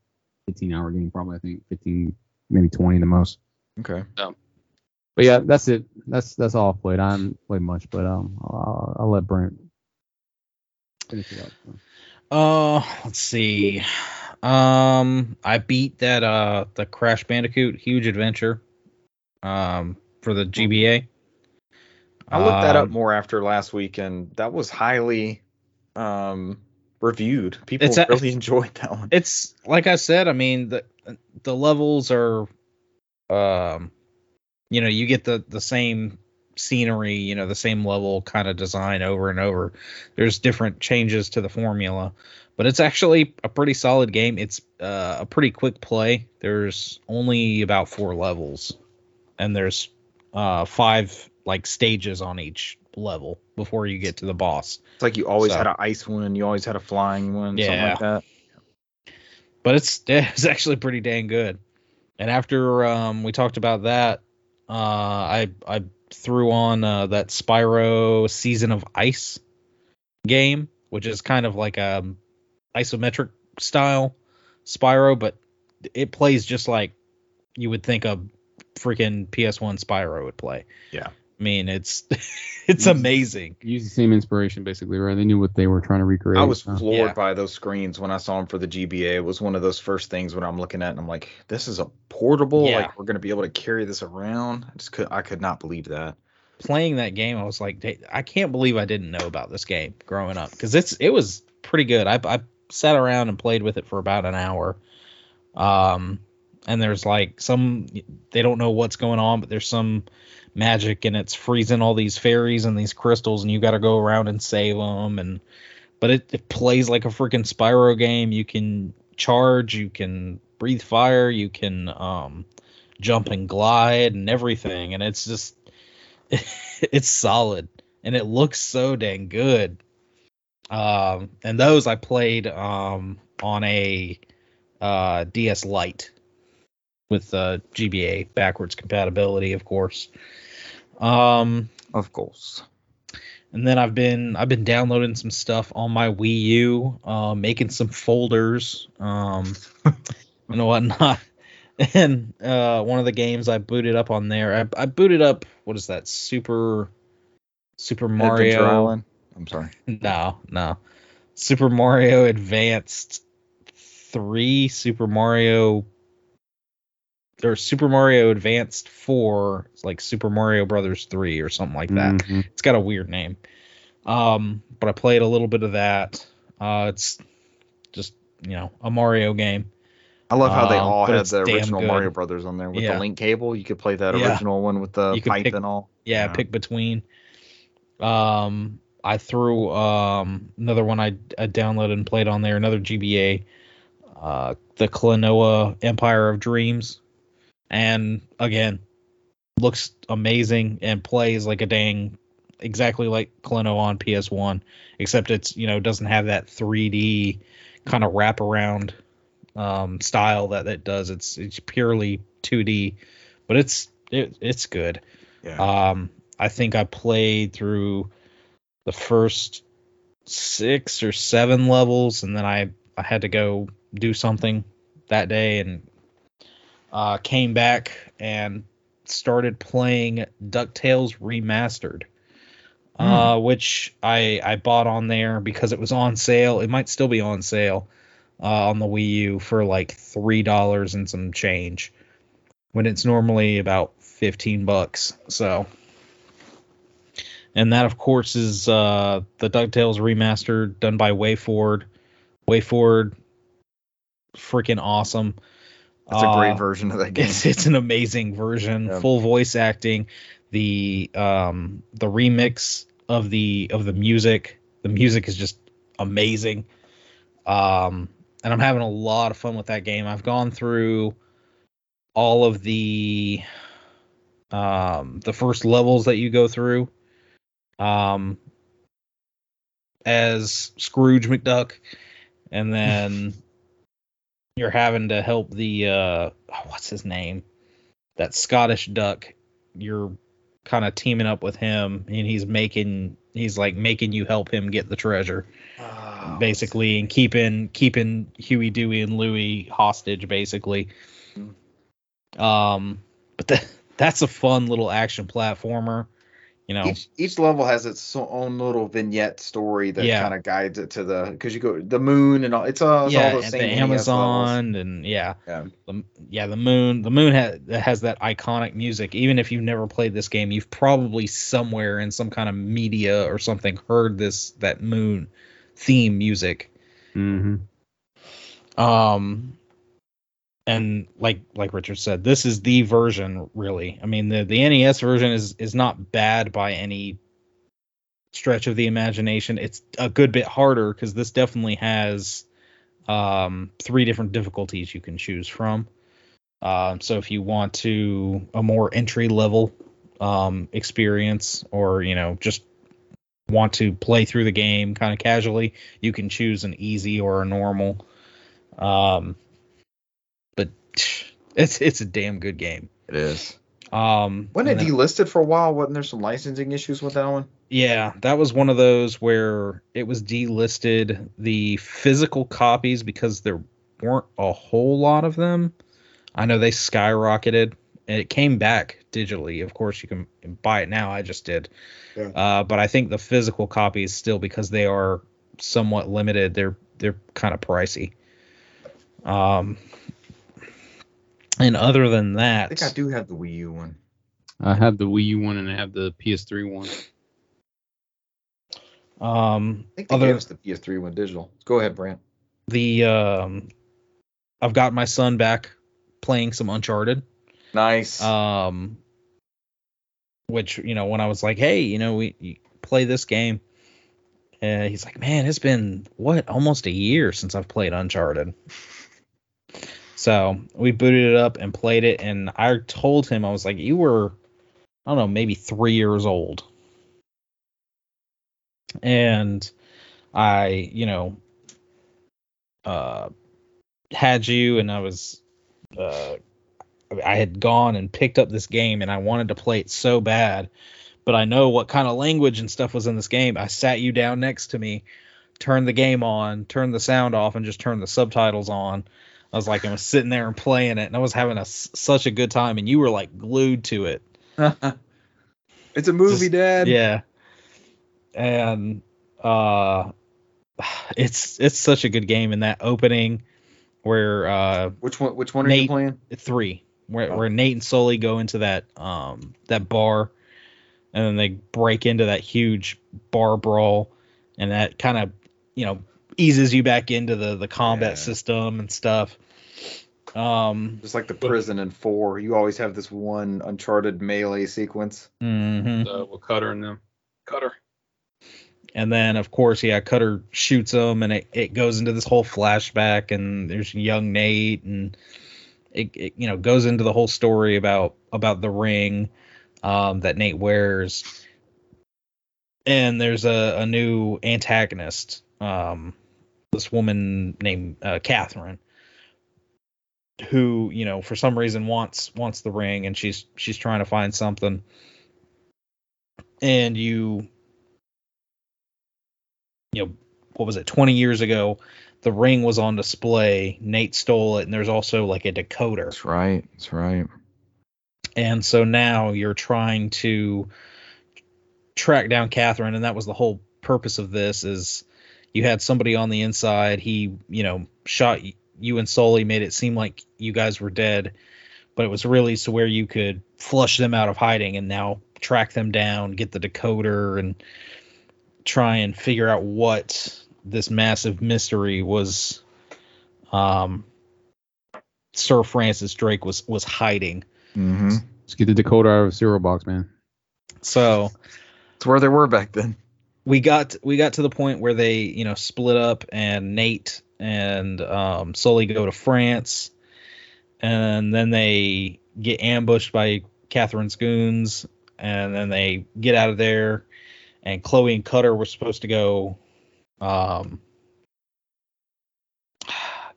15 hour game, probably I think 15, maybe 20 the most. Okay. But yeah, that's it. That's that's all I've played. I haven't played much, but um, I'll, I'll let Brent finish it up. Uh, let's see. Um, I beat that uh the Crash Bandicoot Huge Adventure, um, for the GBA. I looked that up Um, more after last week, and that was highly um, reviewed. People It's a- really enjoyed that one. It's like I said. I mean the the levels are, um, you know, you get the the same scenery, you know, the same level kind of design over and over. There's different changes to the formula, but it's actually a pretty solid game. It's uh, a pretty quick play. There's only about four levels, and there's uh, five like stages on each level before you get to the boss. It's like you always So- had an ice one, you always had a flying one, something Yeah. like that. but it's it's actually pretty dang good. And after um, we talked about that, uh, I I threw on uh, that Spyro Season of Ice game, which is kind of like a isometric style Spyro, but it plays just like you would think a freaking PS1 Spyro would play. Yeah. I mean, it's it's Yes. amazing. Use the same inspiration, basically, right? They knew what they were trying to recreate. I was so. floored Yeah. by those screens when I saw them for the GBA. It was one of those first things when I'm looking at and I'm like, this is a portable. Yeah. Like we're gonna be able to carry this around. I just could I could not believe that. playing that game, I was like, I can't believe I didn't know about this game growing up because it's it was pretty good. I I sat around and played with it for about an hour. Um, and there's like some they don't know what's going on, but there's some magic and it's freezing all these fairies and these crystals, and you got to go around and save them. And but it, it plays like a freaking Spyro game. You can charge, you can breathe fire, you can um jump and glide and everything, and it's just it's solid and it looks so dang good. Um, and those I played um on a uh DS Lite with uh GBA backwards compatibility, of course. Um, Of course. and then I've been I've been downloading some stuff on my Wii U, uh, making some folders, um, and whatnot. And uh, one of the games I booted up on there, I, I booted up what is that? Super Super Adventure Mario. Island. I'm sorry. No, no. Super Mario Advanced 3, Super Mario or Super Mario Advanced 4, like Super Mario Brothers 3 or something like that. Mhm. It's got a weird name. Um, but I played a little bit of that. Uh, it's just, you know, a Mario game. I love how they Um, all but had the original. Mario Brothers on there with Yeah. the link cable. You could play that Yeah. original one with the pipe pick- and all. Yeah, Yeah. pick between. Um, I threw um another one I, I downloaded and played on there, another GBA, uh, the Klonoa Empire of Dreams, and again, looks amazing and plays like a dang, exactly like Klonoa on PS1, except it's you know doesn't have that 3D kind of wraparound um style that it does. It's it's purely 2D, but it's it, it's good. Yeah. Um, I think I played through the first six or seven levels, and then I I had to go do something that day, and uh, came back and started playing Ducktales Remastered, uh, which I I bought on there because it was on sale. It might still be on sale uh, on the Wii U for like three dollars and some change, when it's normally about fifteen bucks. So and that of course is uh the DuckTales remastered done by WayForward. WayForward freaking awesome. That's a great Uh, version of that game. It's it's an amazing version, Yeah. full voice acting, the um the remix of the of the music. The music is just amazing. Um and I'm having a lot of fun with that game. I've gone through all of the um the first levels that you go through um as Scrooge McDuck and then you're having to help the uh what's his name? That Scottish duck. You're kind of teaming up with him and he's making he's like making you help him get the treasure Oh, basically and keeping keeping Huey Dewey and Louie hostage basically. Um but that that's a fun little action platformer you know Each each level has its own little vignette story that Yeah. kind of guides it to the because you go the moon and all. It's, uh, it's yeah all those and same the NES levels. Amazon and yeah Yeah. the, yeah the moon the moon has has that iconic music even if you've never played this game you've probably somewhere in some kind of media or something heard this that moon theme music Mhm. um and like like Richard said, this is the version really. I mean the the NES version is is not bad by any stretch of the imagination. It's a good bit harder because this definitely has um, three different difficulties you can choose from. Um, so if you want to a more entry level um, experience, or you know just want to play through the game kind of casually, you can choose an easy or a normal. Um, it's it's a damn good game. It is. Um, Wasn't it then- delisted for a while? Wasn't there some licensing issues with that one? Yeah, that was one of those where it was delisted the physical copies because there weren't a whole lot of them. I know they skyrocketed and it came back digitally. Of course, you can buy it now. I just did. Yeah. Uh, but I think the physical copies still because they are somewhat limited. They're they're kind of pricey. Um, and other than that, I that, think I do have the Wii U one. I have the Wii U one and I have the PS3 one. um, I think they other gave us the PS3 one digital. Go ahead, Brant. the um I've got my son back playing some Uncharted. Nice. Um which, you know, when I was like, "Hey, you know, we you play this game." Uh, he's like, "Man, it's been what, almost a year since I've played Uncharted." So, we booted it up and played it and I told him I was like, "You were I don't know, maybe 3 years old." And I, you know, uh, had you, and I was, uh, I had gone and picked up this game, and I wanted to play it so bad, but I know what kind of language and stuff was in this game. I sat you down next to me, turned the game on, turned the sound off, and just turned the subtitles on. I was like, I was sitting there and playing it, and I was having a such a good time, and you were like glued to it. it's a movie, just- Dad. Yeah. And uh it's it's such a good game in that opening where uh Which one? Which one are you Nate- playing? three where, Oh. where Nate and Sully go into that um that bar and then they break into that huge bar brawl and that kind of you know eases you back into the the combat Yeah. system and stuff. Um Just like the prison in four, you always have this one Uncharted melee sequence. mhm. Uh, with Cutter and them. Cutter. and then of course yeah cutter shoots him and it, it goes into this whole flashback and there's young nate and it, it you know goes into the whole story about about the ring um, that nate wears and there's a, a new antagonist um, this woman named uh, catherine who you know for some reason wants wants the ring and she's she's trying to find something and you you know, what was it, 20 years ago, the ring was on display. Nate stole it, and there's also like a decoder. That's right. That's right. And so now you're trying to track down Catherine, and that was the whole purpose of this is you had somebody on the inside. He, you know, shot you and Sully, made it seem like you guys were dead, but it was really so where you could flush them out of hiding and now track them down, get the decoder, and try and figure out what this massive mystery was. Um, Sir Francis Drake was was hiding. Mm-hmm. Let's get the decoder out of Zero Box, man. So It's where they were back then. We got we got to the point where they you know split up and Nate and um, Sully go to France, and then they get ambushed by Catherine's goons, and then they get out of there, and Chloe and Cutter were supposed to go, um,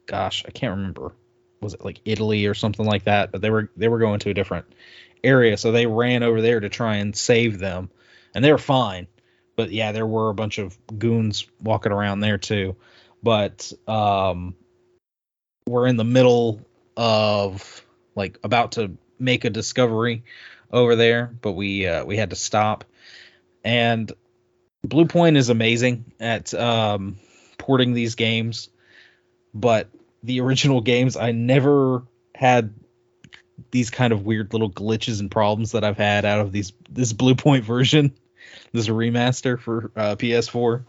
gosh, I can't remember, was it like Italy or something like that? But they were they were going to a different area, so they ran over there to try and save them, and they were fine but yeah, there were a bunch of goons walking around there too. But um, we're in the middle of like about to make a discovery over there, but we uh, we had to stop. And Bluepoint is amazing at um, porting these games, but the original games I never had these kind of weird little glitches and problems that I've had out of these this Bluepoint version this is a remaster for uh, PS4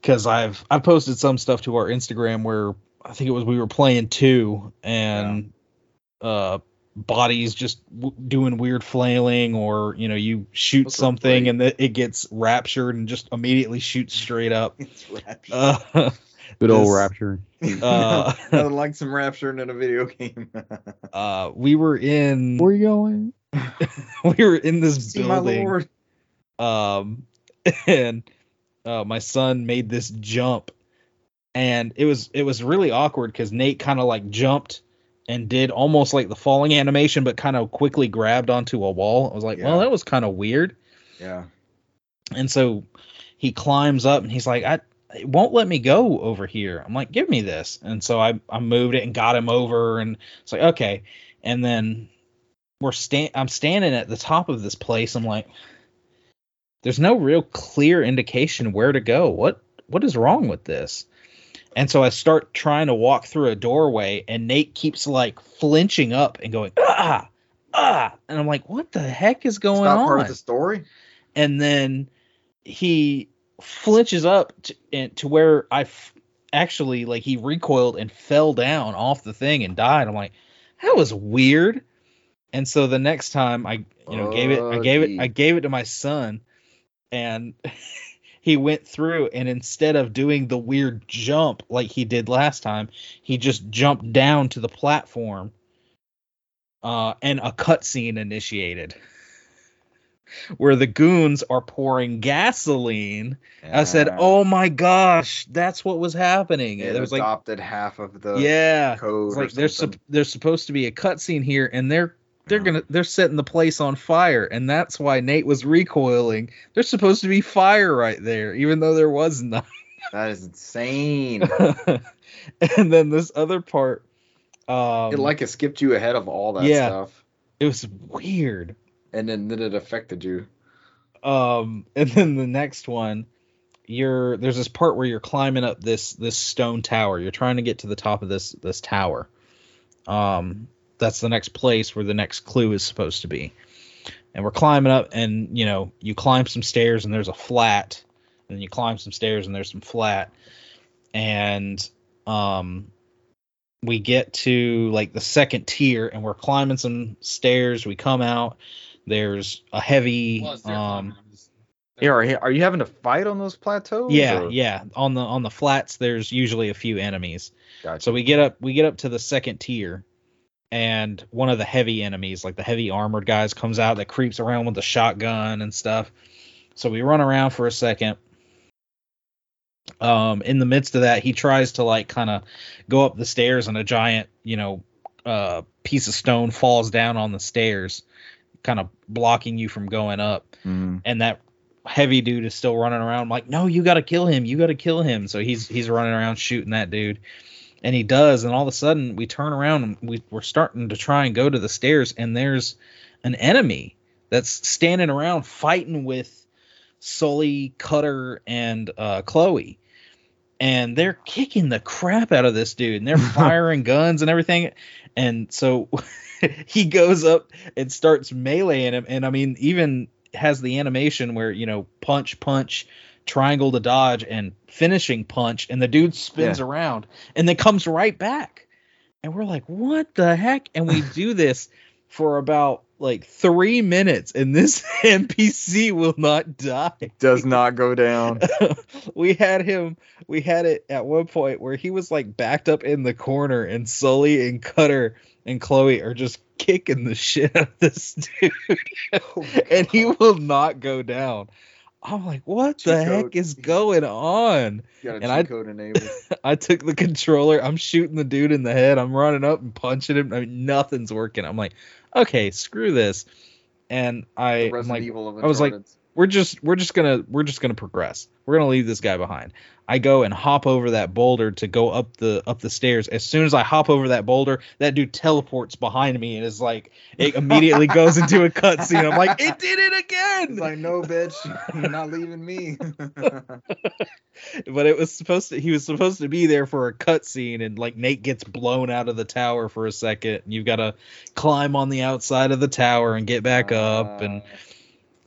because I've I've posted some stuff to our Instagram where I think it was we were playing two, and uh, bodies just w- doing weird flailing, or you know, you shoot Those are something and the, it gets raptured and just immediately shoots straight up. It's rapture. Uh, Good old This- Rapture. uh, Nothing like some rapture in a video game. uh, we were in Where you going? we were in this See my building. Um and uh my son made this jump. And it was it was really awkward because nate kind of like jumped and did almost like the falling animation but kind of quickly grabbed onto a wall. I was like well that was kind of weird. Yeah. and so he climbs up and he's like i it won't let me go over here. I'm like give me this. And so i i moved it and got him over and it's like okay. And then we're stand i'm standing at the top of this place. I'm like there's no real clear indication where to go what what is wrong with this and so i start trying to walk through a doorway and nate keeps like flinching up and going ah ah and i'm like what the heck is going It's not on part of the story. and then he flinches up to, and- to where I f- actually like he recoiled and fell down off the thing and died. I'm like, that was weird. And so the next time I you know gave it I gave it I gave it to my son and he went through and instead of doing the weird jump like he did last time, he just jumped down to the platform uh and a cutscene initiated where the goons are pouring gasoline. I said, "Oh my gosh, that's what was happening." It there was like, adopted half of the yeah, code. like there's something. there's supposed to be a cutscene here, and they're they're gonna they're setting the place on fire, and that's why Nate was recoiling. There's supposed to be fire right there, even though there was none. That is insane. and then this other part, um, it like it skipped you ahead of all that Yeah. stuff, it was weird. and then then it affected you. um and then the next one you're there's this part where you're climbing up this this stone tower you're trying to get to the top of this this tower um that's the next place where the next clue is supposed to be. And we're climbing up and you know you climb some stairs and there's a flat and then you climb some stairs and there's some flat. And um we get to like the second tier and we're climbing some stairs. We come out. There's a heavy um Yeah, are, are you having to fight on those plateaus? yeah or- yeah. On the on the flats there's usually a few enemies. Gotcha. so we get up we get up to the second tier and one of the heavy enemies like the heavy armored guys comes out that creeps around with the shotgun and stuff so we run around for a second um in the midst of that he tries to like kind of go up the stairs and a giant you know uh piece of stone falls down on the stairs kind of blocking you from going up Mhm. and that heavy dude is still running around. I'm like, no, you got to kill him. You got to kill him. So he's he's running around shooting that dude, and he does. And all of a sudden, we turn around and we we're starting to try and go to the stairs, and there's an enemy that's standing around fighting with Sully, Cutter, and uh, Chloe. And they're kicking the crap out of this dude, and they're firing guns and everything. And so he goes up and starts meleeing him. And I mean, even has the animation where you know punch punch triangle to dodge and finishing punch and the dude spins Yeah. around and then comes right back. And we're like what the heck? And we do this for about like three minutes and this npc will not die. Does not go down. we had him we had it at one point where he was like backed up in the corner and sully and cutter and chloe are just kicking the shit out of this dude. Oh, and he will not go down i'm like what the heck is going on? And I- i took the controller. I'm shooting the dude in the head. I'm running up and punching him. I mean nothing's working. I'm like okay screw this. And i like I was like. We're just we're just gonna we're just gonna progress. We're gonna leave this guy behind. I go and hop over that boulder to go up the up the stairs. As soon as I hop over that boulder, that dude teleports behind me and is like it immediately goes into a cutscene. I'm like, it did it again. He's like, no, bitch, you're not leaving me. but it was supposed to he was supposed to be there for a cutscene and like Nate gets blown out of the tower for a second. And you've got to climb on the outside of the tower and get back up and Uh,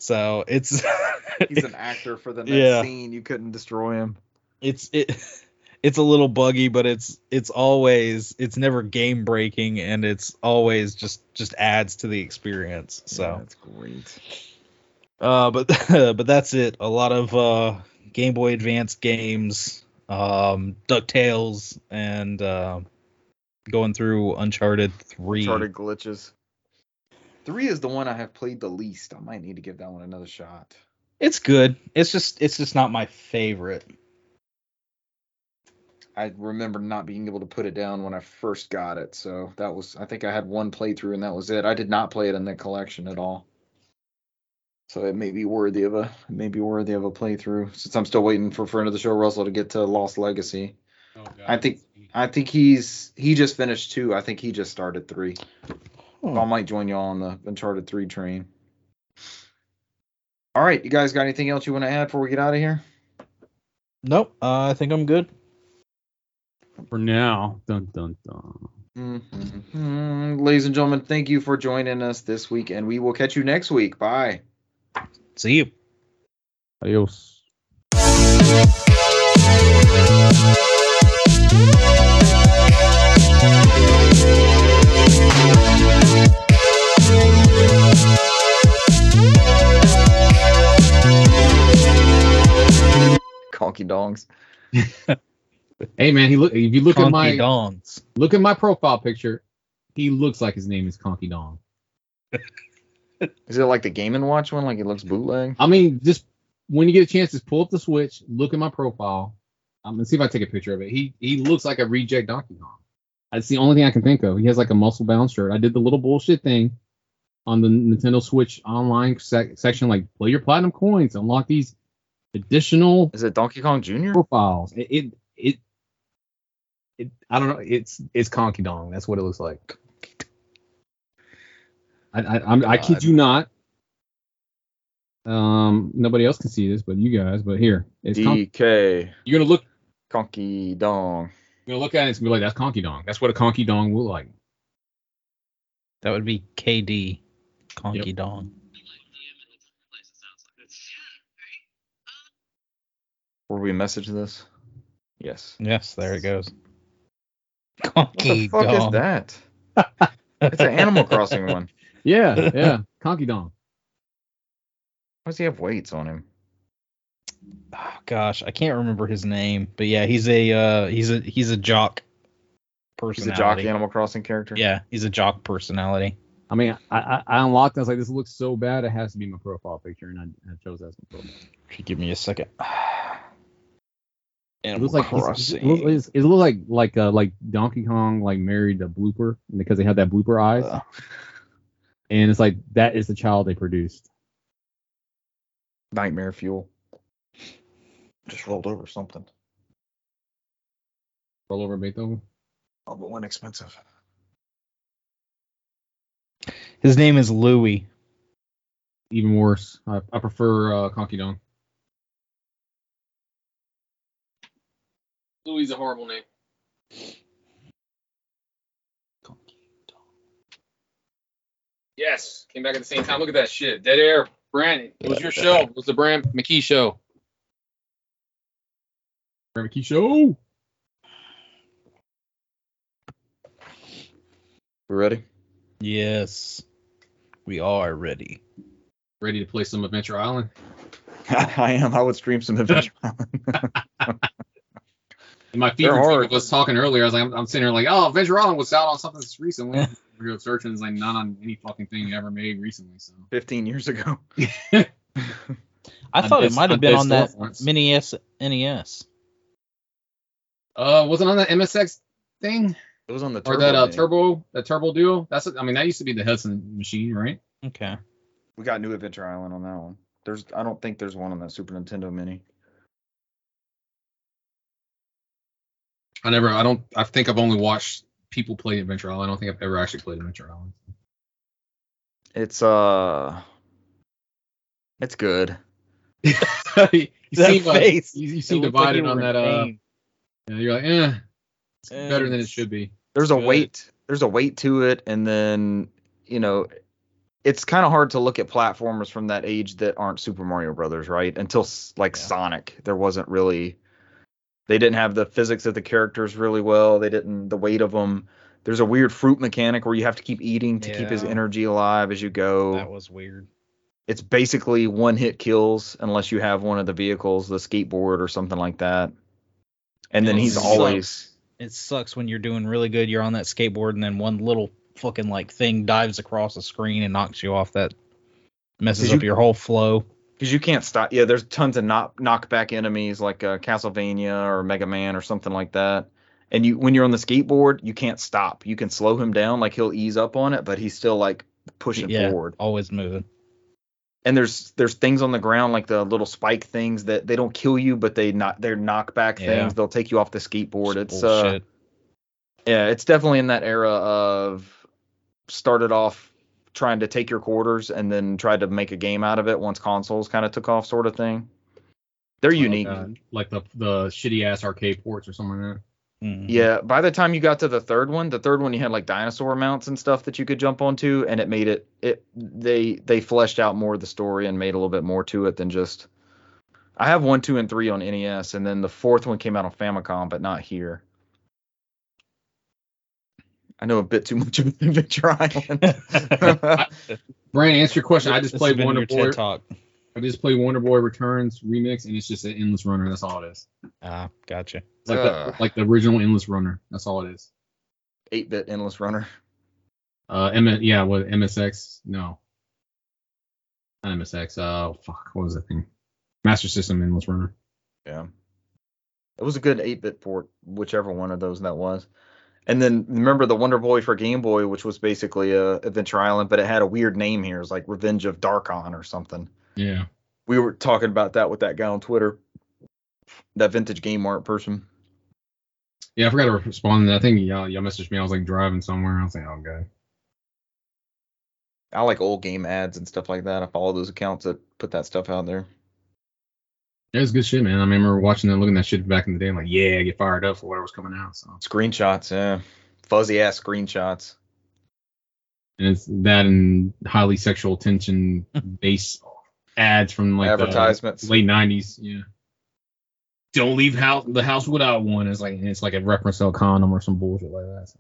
so it's he's an actor for the next Yeah. scene. You couldn't destroy him. it's it it's a little buggy, but it's it's always it's never game breaking, and it's always just just adds to the experience. So. Yeah, that's great. Uh, but but that's it. A lot of uh, Game Boy Advance games, um, Ducktales, and uh, going through Uncharted Three. Uncharted glitches. Three is the one I have played the least. I might need to give that one another shot. It's good. It's just it's just not my favorite. I remember not being able to put it down when I first got it, so that was I think I had one playthrough and that was it. I did not play it in the collection at all. So it may be worthy of a it may be worthy of a playthrough since I'm still waiting for friend of the show Russell to get to Lost Legacy. Oh, God. I think- I think he's he just finished two. I think he just started three. Hmm. I might join y'all on the Uncharted three train. All right, you guys got anything else you want to add before we get out of here? Nope. Uh, I think I'm good. for now. Dun dun dun. Mhm. Ladies and gentlemen, thank you for joining us this week, and we will catch you next week. Bye. See you. Adios. Dongs. Hey man, he look. If you look at my dongs. look at my profile picture, he looks like his name is Conky Dong. Is it like the Game and Watch one? Like it looks bootleg? I mean, just when you get a chance, just pull up the Switch, look at my profile. I'm gonna see if I take a picture of it. He he looks like a reject Donkey Kong. That's the only thing I can think of. He has like a muscle bound shirt. I did the little bullshit thing on the Nintendo Switch online sec- section, like play your platinum coins, unlock these additional Is it Donkey Kong Jr.? profiles. It it, it it I don't know. It's it's Conky Dong. That's what it looks like. I I I'm, I kid you not. Um, nobody else can see this, but you guys. But here, it's Con- DK you're gonna look. Conky Dong. You're gonna look at it and it's gonna be like that's Conky Dong. That's what a Conky Dong will look like. That would be KD. Conky dong. Where we message this? Yes. Yes, there it goes. What Conky the fuck dong. is that? It's an Animal Crossing one. Yeah, yeah, Conky Dong. Why does he have weights on him? Oh, gosh, I can't remember his name, but yeah, he's a uh, he's a he's a jock personality. He's a jock Animal Crossing character. Yeah, he's a jock personality. I mean, I, I I unlocked. it. I was like, this looks so bad. It has to be my profile picture, and I, I chose that as my profile. If give me a second. It looks like Crossing. it looks, it looks like like uh, like Donkey Kong like married a blooper because they had that blooper eyes, Uh, and it's like that is the child they produced. Nightmare fuel. Just rolled over something. Roll over Beethoven. Oh, but one expensive. his name is Louis. Even worse. I, I prefer uh, Conky Dong. Louis is a horrible name. Yes, came back at the same time. Look at that shit. Dead air. Brand, it was your show. It was the Brand McKee show. Brand McKee show. We ready? Yes, we are ready. Ready to play some Adventure Island? I am. I would stream some Adventure Island. In my They're fever hard. was talking earlier. I was like, I'm, I'm sitting here like, oh, Adventure Island was out on something recently. we go searching, it's like not on any fucking thing ever made recently. So 15 years ago. I I thought it might have been on that stuff once. mini S NES. uh, wasn't on that MSX thing It was on the or that uh, turbo that turbo duo? That's I mean that used to be the Hudson machine, right? Okay. We got new Adventure Island on that one. There's, I don't think there's one on that Super Nintendo Mini. I never. I don't. I think I've only watched people play Adventure Island. I don't think I've ever actually played Adventure Island. It's uh, it's good. you seem, uh, you, you seem like divided you on that. Uh, yeah, you're like, eh, it's Eh, better than it should be. There's a Good. weight. There's a weight to it, and then you know, it's kind of hard to look at platformers from that age that aren't Super Mario Brothers, right? Until like Yeah. Sonic, there wasn't really They didn't have the physics of the characters really well. They didn't the weight of them. There's a weird fruit mechanic where you have to keep eating to keep his energy alive as you go. That was weird. it's basically one hit kills unless you have one of the vehicles, the skateboard or something like that. And then he's sucks. always It sucks when you're doing really good. You're on that skateboard, and then one little fucking like thing dives across the screen and knocks you off. That messes up you- your whole flow. Because you can't stop. Yeah, there's tons of knock knockback enemies like uh, Castlevania or Mega Man or something like that. And you when you're on the skateboard, you can't stop. You can slow him down, like he'll ease up on it, but he's still like pushing yeah, forward. always moving. And there's there's things on the ground like the little spike things that they don't kill you, but they not they're knockback Yeah. things. They'll take you off the skateboard. Just It's uh. Yeah, it's definitely in that era of started off trying to take your quarters and then tried to make a game out of it once consoles kind of took off, sort of thing. They're unique. Like, uh, like the the shitty ass arcade ports or something like that. Mhm. Yeah, by the time you got to the third one, the third one you had like dinosaur mounts and stuff that you could jump onto, and it made it it they they fleshed out more of the story and made a little bit more to it than just. I have one, two, and three on NES, and then the fourth one came out on Famicom, but not here. I know a bit too much of Adventure Island. Brian, answer your question. I just This played Wonder your Boy. Talk. I just played Wonder Boy Returns remix, and it's just an endless runner. That's all it is. Ah, gotcha. It's like Ugh. the, like the original endless runner. That's all it is. 8-bit endless runner. Uh, M- yeah, what MSX? No, not MSX. Uh, fuck, what was that thing? Master System endless runner. Yeah. It was a good 8-bit port, whichever one of those that was. And then remember the Wonder Boy for Game Boy, which was basically a Adventure Island, but it had a weird name here. It was like Revenge of Darkon or something. Yeah. We were talking about that with that guy on Twitter, that vintage game art person. Yeah, I forgot to respond to that. I think y'all, y'all messaged me. I was like driving somewhere. I was like, oh, okay. I like old game ads and stuff like that. I follow those accounts that put that stuff out there. It was good shit, man. I remember watching that, looking at that shit back in the day. I'm like, yeah, get fired up for whatever's coming out. So, Screenshots, yeah. Fuzzy ass screenshots. and it's that and highly sexual tension based ads from like the Advertisements. late '90s. Yeah. Don't leave house the house without one. It's like it's like a reference to a condom or some bullshit like that. So.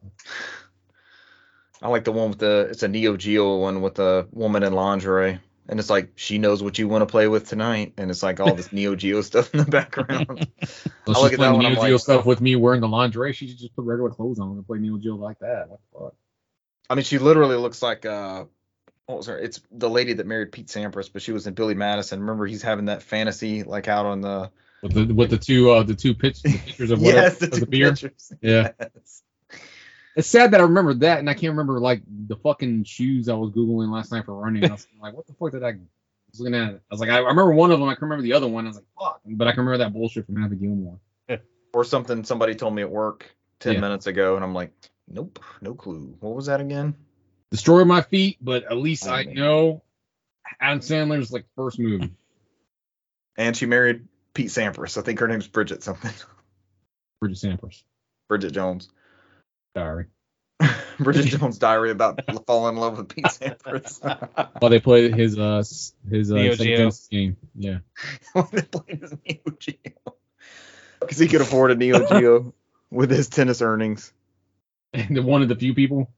I like the one with the it's a Neo Geo one with the woman in lingerie. And it's like she knows what you want to play with tonight, and it's like all this Neo Geo stuff in the background. So I she's look at that playing one, I'm Neo Geo like- stuff with me wearing the lingerie. She should just put regular clothes on and play Neo Geo like that. What the fuck? I mean, she literally looks like uh, what was her? It's the lady that married Pete Sampras, but she was in Billy Madison. Remember, he's having that fantasy like out on the With the with the two uh the two pitch, the pictures of yes, the of the beer. pictures. Yeah. Yes. It's sad that I remember that and I can't remember like the fucking shoes I was googling last night for running. I was like, what the fuck did I? I was looking at it. I was like, I, I remember one of them. I can remember the other one. I was like, fuck. But I can remember that bullshit from Happy Gilmore. Or something somebody told me at work ten Yeah. minutes ago, and I'm like, nope, no clue. What was that again? Destroy my feet, but at least Oh, I man. know Adam Sandler's like first movie. And she married Pete Sampras. I think her name's Bridget something. Bridget Sampras. Bridget Jones. Diary. Bridget Jones' diary about falling in love with Pete Sampras. While they play his uh his uh Neo Geo. Game. Yeah. when they played his Neo Geo. Because he could afford a Neo Geo with his tennis earnings. And one of the few people.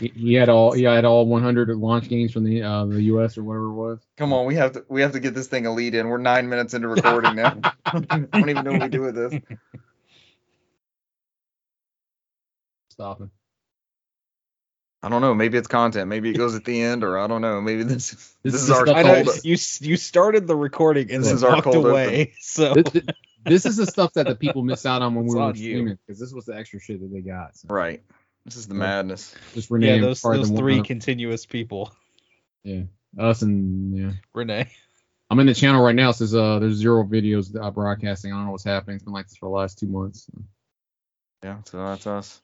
He, he had all he had all 100 launch games from the uh the U.S. or whatever it was. Come on, we have to we have to get this thing a lead in. We're nine minutes into recording now. I don't even know what we do with this. Stopping. I don't know. Maybe it's content. Maybe it goes at the end, or I don't know. Maybe this this, This is is our stuff Cold- know you you started the recording and This then is our cold away. So this, this- this is the stuff that the people miss out on when It's we were on streaming because this was the extra shit that they got. So Right. This is the madness. just Renee, yeah, those those three continuous people. Yeah, us and yeah. Renee. I'm in the channel right now. It says uh there's zero videos uh, broadcasting. I don't know what's happening. It's been like this for the last two months. Yeah. So that's us.